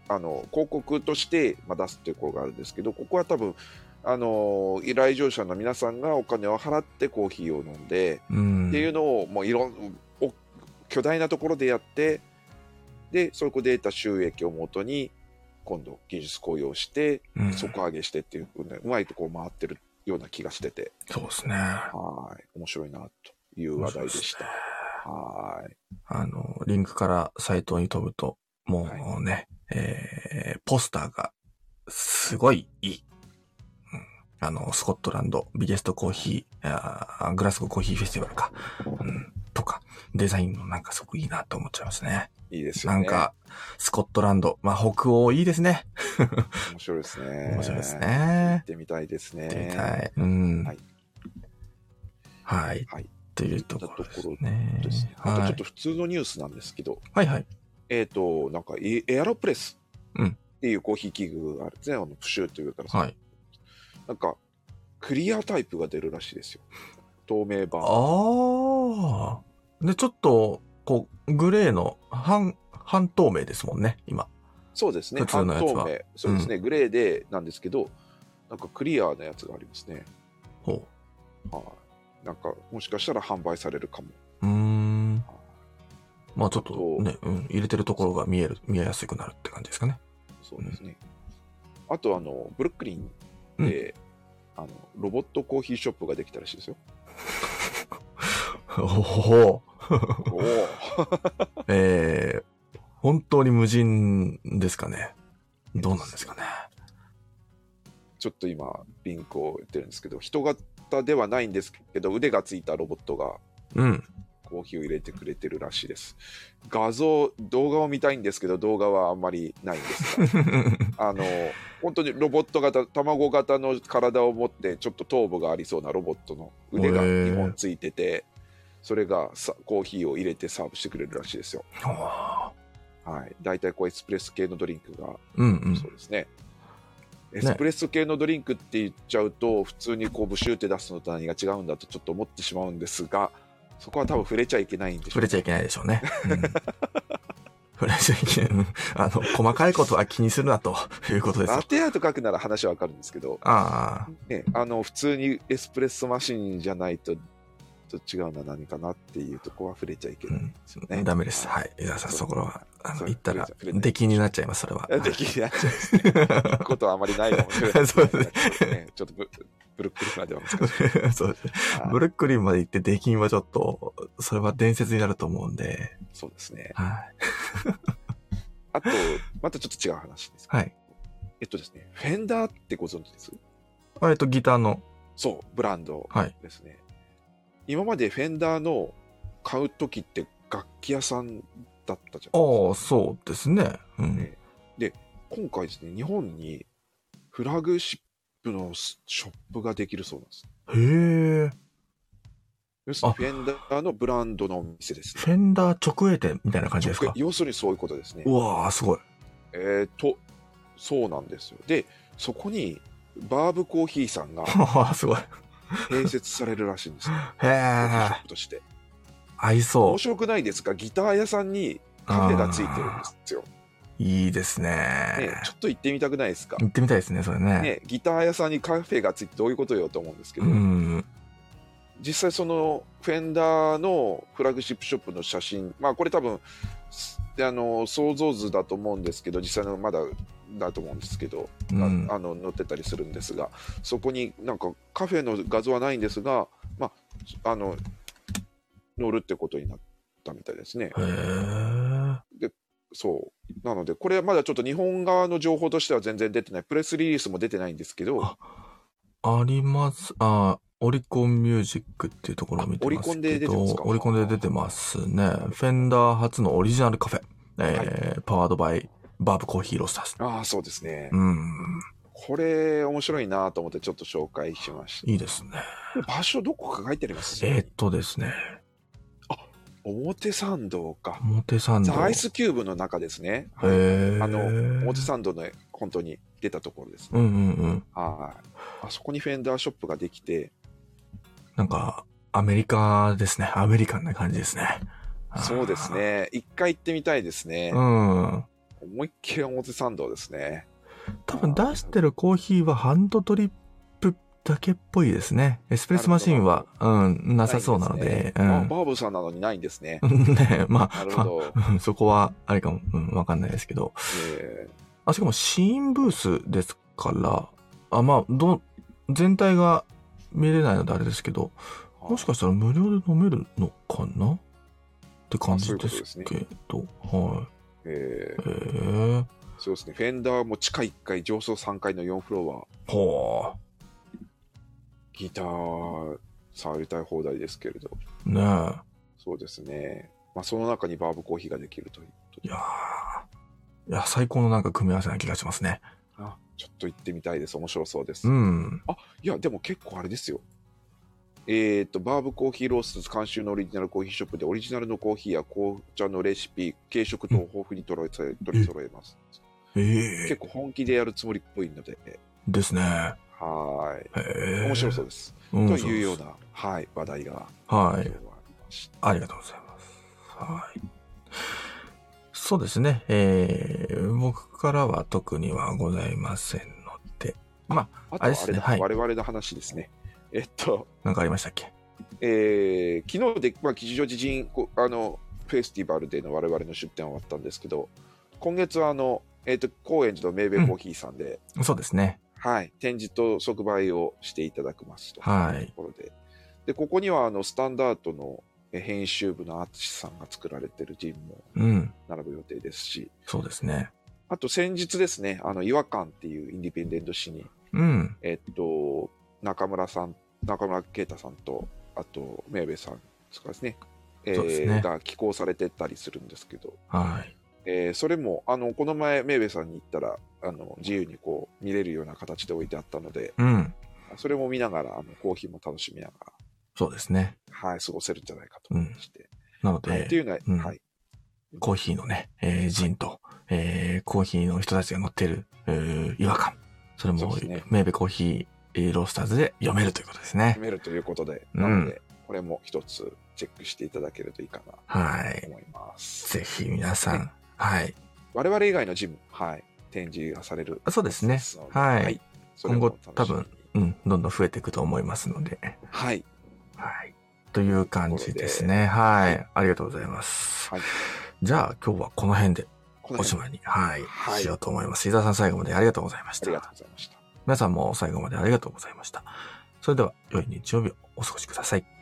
Speaker 2: あの広告として、まあ、出すっていうところがあるんですけど、ここは多分、あの来場者の皆さんがお金を払ってコーヒーを飲んで、
Speaker 1: うん。
Speaker 2: っていうのをもういろんお巨大なところでやってでそこで得た収益をもとに今度技術公用して
Speaker 1: うん。
Speaker 2: 底上げしてっていう、ねうまいとこう回ってるような気がしてて。
Speaker 1: そうですね。
Speaker 2: はい。面白いなという話題でした。はい。
Speaker 1: あの、リンクからサイトに飛ぶと、もうね、えー、ポスターがすごいいい。うん。あの、スコットランドビゲストコーヒー、あーグラスゴーコーヒーフェスティバルか、うん、とか、デザインもなんかすごくいいなと思っちゃいますね。
Speaker 2: いいですよね
Speaker 1: なんか、スコットランド、まあ北欧いいですね。
Speaker 2: 面白いですね
Speaker 1: 面白いです
Speaker 2: 行
Speaker 1: ね
Speaker 2: っ。てみたいですね
Speaker 1: 行ってみたい。うん。
Speaker 2: はい。
Speaker 1: はい。
Speaker 2: はい
Speaker 1: というところですね。
Speaker 2: ですねあと
Speaker 1: はい
Speaker 2: ちょっと。普通のニュースなんですけど、
Speaker 1: はいはい。
Speaker 2: えっ、となんかエエアロプレス
Speaker 1: うん
Speaker 2: っていうコーヒー器具があるんですねあのプシューというから
Speaker 1: はい。
Speaker 2: なんか、クリアタイプが出るらしいですよ。透明版。
Speaker 1: ああ。で、ちょっと、こう、グレーの半、半透明ですもんね、今。
Speaker 2: そうですね。
Speaker 1: 普通のやつは
Speaker 2: 半透明。そうですね、グレーでなんですけど、なんかクリアなやつがありますね。
Speaker 1: ほ
Speaker 2: はい。なんか、もしかしたら販売されるかも。
Speaker 1: う。うーん。まあちょっとね、うん、入れてるところが見える、見えやすくなるって感じですかね。
Speaker 2: そうですね。あと、あの、ブルックリンで、あの、ロボットコーヒーショップができたらしいですよ。
Speaker 1: おお。
Speaker 2: お お
Speaker 1: えー、本当に無人ですかね。どうなんですかね。
Speaker 2: ちょっと今、リンクを言ってるんですけど、人型ではないんですけど、腕がついたロボットが
Speaker 1: うん。
Speaker 2: コーヒーを入れてくれてるらしいです。画像、動画を見たいんですけど、動画はあんまりないんですが、あの、本当にロボット型、卵型の体を持って、ちょっと頭部がありそうなロボットの腕が
Speaker 1: へー
Speaker 2: 2本ついてて、それがさコーヒーを入れてサーブしてくれるらしいですよ。はい。大体こうエスプレッソ系のドリンクが、
Speaker 1: うんうん
Speaker 2: そうですね。エスプレッソ系のドリンクって言っちゃうと、普通にこうブシューって出すのと何が違うんだとちょっと思ってしまうんですが、そこは多分触れちゃいけないんでしょう
Speaker 1: 触れちゃいけないでしょうね。うん触れちゃいけない。うんあの、細かいことは気にするなということですよ
Speaker 2: ラ。テアート書くなら話はわかるんですけど、
Speaker 1: ああ、
Speaker 2: ね、あの普通にエスプレッソマシンじゃないとちょっと違うのは何かなっていうとこは触れちゃいけないんですよね。
Speaker 1: ダメです。はい。いや、さ、そこは、あの、言ったら出禁になっちゃいます、それは。
Speaker 2: できになっちゃうんですね。ことはあまりないかもしれない
Speaker 1: そうです
Speaker 2: ね。ちょっとブブルックリンまでは難しい。
Speaker 1: そうですね。
Speaker 2: はい
Speaker 1: ブルックリンまで行って出禁はちょっと、それは伝説になると思うんで、
Speaker 2: そうですね。
Speaker 1: はい。
Speaker 2: あと、またちょっと違う話です。
Speaker 1: はい。
Speaker 2: えっとですね、フェンダーってご存知です？
Speaker 1: えっと、ギターの、
Speaker 2: そう、ブランド
Speaker 1: はい。
Speaker 2: ですね。今までフェンダーの買う時って楽器屋さんだったじゃないですか。
Speaker 1: ああ、そうですね。うん。
Speaker 2: ねで、今回ですね、日本にフラグシップのショップができるそうなんです。
Speaker 1: へえ。
Speaker 2: 要するに
Speaker 1: あ
Speaker 2: フェンダーのブランドのお店ですね。
Speaker 1: フェンダー直営店みたいな感じですか？
Speaker 2: 要するにそういうことですね。
Speaker 1: うわー、すごい。
Speaker 2: えー、と、そうなんですよ。で、そこにバーブコーヒーさんが
Speaker 1: は あ、すごい。
Speaker 2: 併設されるらしいんですよ。
Speaker 1: へ
Speaker 2: コーヒーショ
Speaker 1: え
Speaker 2: ッ。プとして。
Speaker 1: 合いそう
Speaker 2: 面。白くないですか？ギター屋さんにカフェがついてるんですよ。
Speaker 1: いいですね。
Speaker 2: ね、ちょっと行ってみたくないですか、
Speaker 1: 行ってみたいですね、それね。
Speaker 2: ね、ギター屋さんにカフェがついてどういうことよと思うんですけど、
Speaker 1: うん。
Speaker 2: 実際そのフェンダーのフラグシップショップの写真まあこれ多分すあの想像図だと思うんですけど実際のまだだと思うんですけど、
Speaker 1: うん
Speaker 2: ああの載ってたりするんですがそこになんかカフェの画像はないんですがまああの載るってことになったみたいですね
Speaker 1: へえ。
Speaker 2: そうなのでこれはまだちょっと日本側の情報としては全然出てないプレスリリースも出てないんですけど
Speaker 1: ああります。あ、オリコンミュージックっていうところを見てますけど。
Speaker 2: あオリコンで出てますか？
Speaker 1: オリコンで出てますね。フェンダー初のオリジナルカフェ。えーパワードバイバーブコーヒーロースターズ。
Speaker 2: ああそうですね、
Speaker 1: うん。
Speaker 2: これ面白いなと思ってちょっと紹介しました
Speaker 1: いいですね。
Speaker 2: 場所どこか書いてあります？
Speaker 1: えーっとですね。
Speaker 2: 表参道か。
Speaker 1: 表参道。
Speaker 2: ザ・アイスキューブの中ですね。
Speaker 1: へー
Speaker 2: あの、表参道の本当に出たところですね。
Speaker 1: うんうんうん。
Speaker 2: はい。あそこにフェンダーショップができて、
Speaker 1: なんか、アメリカですね。アメリカンな感じですね。
Speaker 2: そうです。ね。一回行ってみたいですね。
Speaker 1: うん。
Speaker 2: 思いっきり表参道ですね。
Speaker 1: 多分出してるコーヒーはハンドドリップだけっぽいですね。エスプレッソマシンは、うん、なさそうなので、
Speaker 2: ないんすねあ
Speaker 1: うん。
Speaker 2: バーブさんなのにないんですね。
Speaker 1: ねまあ。まあうんそこは、あれかも、うん、わかんないですけど。
Speaker 2: え
Speaker 1: あ、しかも、シーンブースですから、あ、まあ、ど、全体が見れないのであれですけど、
Speaker 2: ー
Speaker 1: もしかしたら無料で飲めるのかな？って感じで
Speaker 2: す
Speaker 1: けど、はい。
Speaker 2: えー。そうですね。フェンダーも地下1階、上層3階の4フロア、
Speaker 1: ほ
Speaker 2: ギター触りたい放題ですけれど、
Speaker 1: う。ねえ。
Speaker 2: そうですね。まあ、その中にバーブコーヒーができるということで
Speaker 1: いやーいや、最高のなんか組み合わせな気がしますね。
Speaker 2: あちょっと行ってみたいです。面白そうです。い
Speaker 1: うん。
Speaker 2: や、でも結構あれですよ。えっ、と、バーブコーヒーロースト監修のオリジナルコーヒーショップでオリジナルのコーヒーや紅茶のレシピ、軽食等を豊富に取り揃え取り揃えます。
Speaker 1: ええ
Speaker 2: 結構本気でやるつもりっぽいので、
Speaker 1: ですね。
Speaker 2: はい。
Speaker 1: え。
Speaker 2: 面白そうです。
Speaker 1: うん。
Speaker 2: というよう
Speaker 1: そ
Speaker 2: な、はい、話題が
Speaker 1: はい。
Speaker 2: ました。
Speaker 1: ありがとうございます。はい。そうですね。えー、僕からは特にはございませんので。まあ、
Speaker 2: あ
Speaker 1: れですねはい
Speaker 2: 我々の話ですね。えっと、
Speaker 1: なんかありましたっけ？
Speaker 2: えー昨日で、まあ、吉祥寺人こあのフェスティバルでの我々の出店は終わったんですけど、今月はあの、えっと高円寺のメーベコーヒーさんで、
Speaker 1: そうですね。
Speaker 2: はい、展示と即売をしていただきますと
Speaker 1: はい
Speaker 2: いうところで、でここにはあのスタンダードのえ編集部の淳さんが作られてるジンも
Speaker 1: うん。
Speaker 2: 並ぶ予定ですし、
Speaker 1: そうですね。
Speaker 2: あと先日ですね、あの違和感っていうインディペンデント誌に、
Speaker 1: うん。
Speaker 2: えっと、中村さん、中村啓太さんと、あと、メーベさんですかですね、えー
Speaker 1: ね
Speaker 2: が寄稿されてたりするんですけど、
Speaker 1: はい。
Speaker 2: えーそれも、あの、この前、メーベさんに行ったら、あの、自由にこう、見れるような形で置いてあったので、
Speaker 1: うん。
Speaker 2: それも見ながら、あの、コーヒーも楽しみなが
Speaker 1: そうですね。
Speaker 2: ら、はい、過ごせるんじゃないかと思いまして。
Speaker 1: なの
Speaker 2: はい、ってい
Speaker 1: で、
Speaker 2: うのは、
Speaker 1: うん
Speaker 2: はい。
Speaker 1: コーヒーのね、えー、ジンと、えー、コーヒーの人たちが乗ってる、えー、違和感。それも
Speaker 2: ね、
Speaker 1: メーベコーヒーえーロースターズで読めるということですね
Speaker 2: 読。めるということで、
Speaker 1: うん
Speaker 2: なので、これも一つチェックしていただけるといいかな
Speaker 1: はい
Speaker 2: と。思います。
Speaker 1: ぜひ皆さん、はい。
Speaker 2: 我々以外のジム、はい、展示がされる。
Speaker 1: そうですねはい
Speaker 2: それも
Speaker 1: 今後多うん、どんどん増えていくと思いますので。
Speaker 2: はい。
Speaker 1: はい。という感じですね。はい。ありがとうございます。
Speaker 2: はい。
Speaker 1: じゃあ今日はこの辺でおしまいに、はい、
Speaker 2: はい
Speaker 1: しようと思います。伊沢さん最後までありがとうございました
Speaker 2: ありがとう。ございました。
Speaker 1: 皆さんも最後までありがとうございました。それでは良い日曜日をお過ごしください。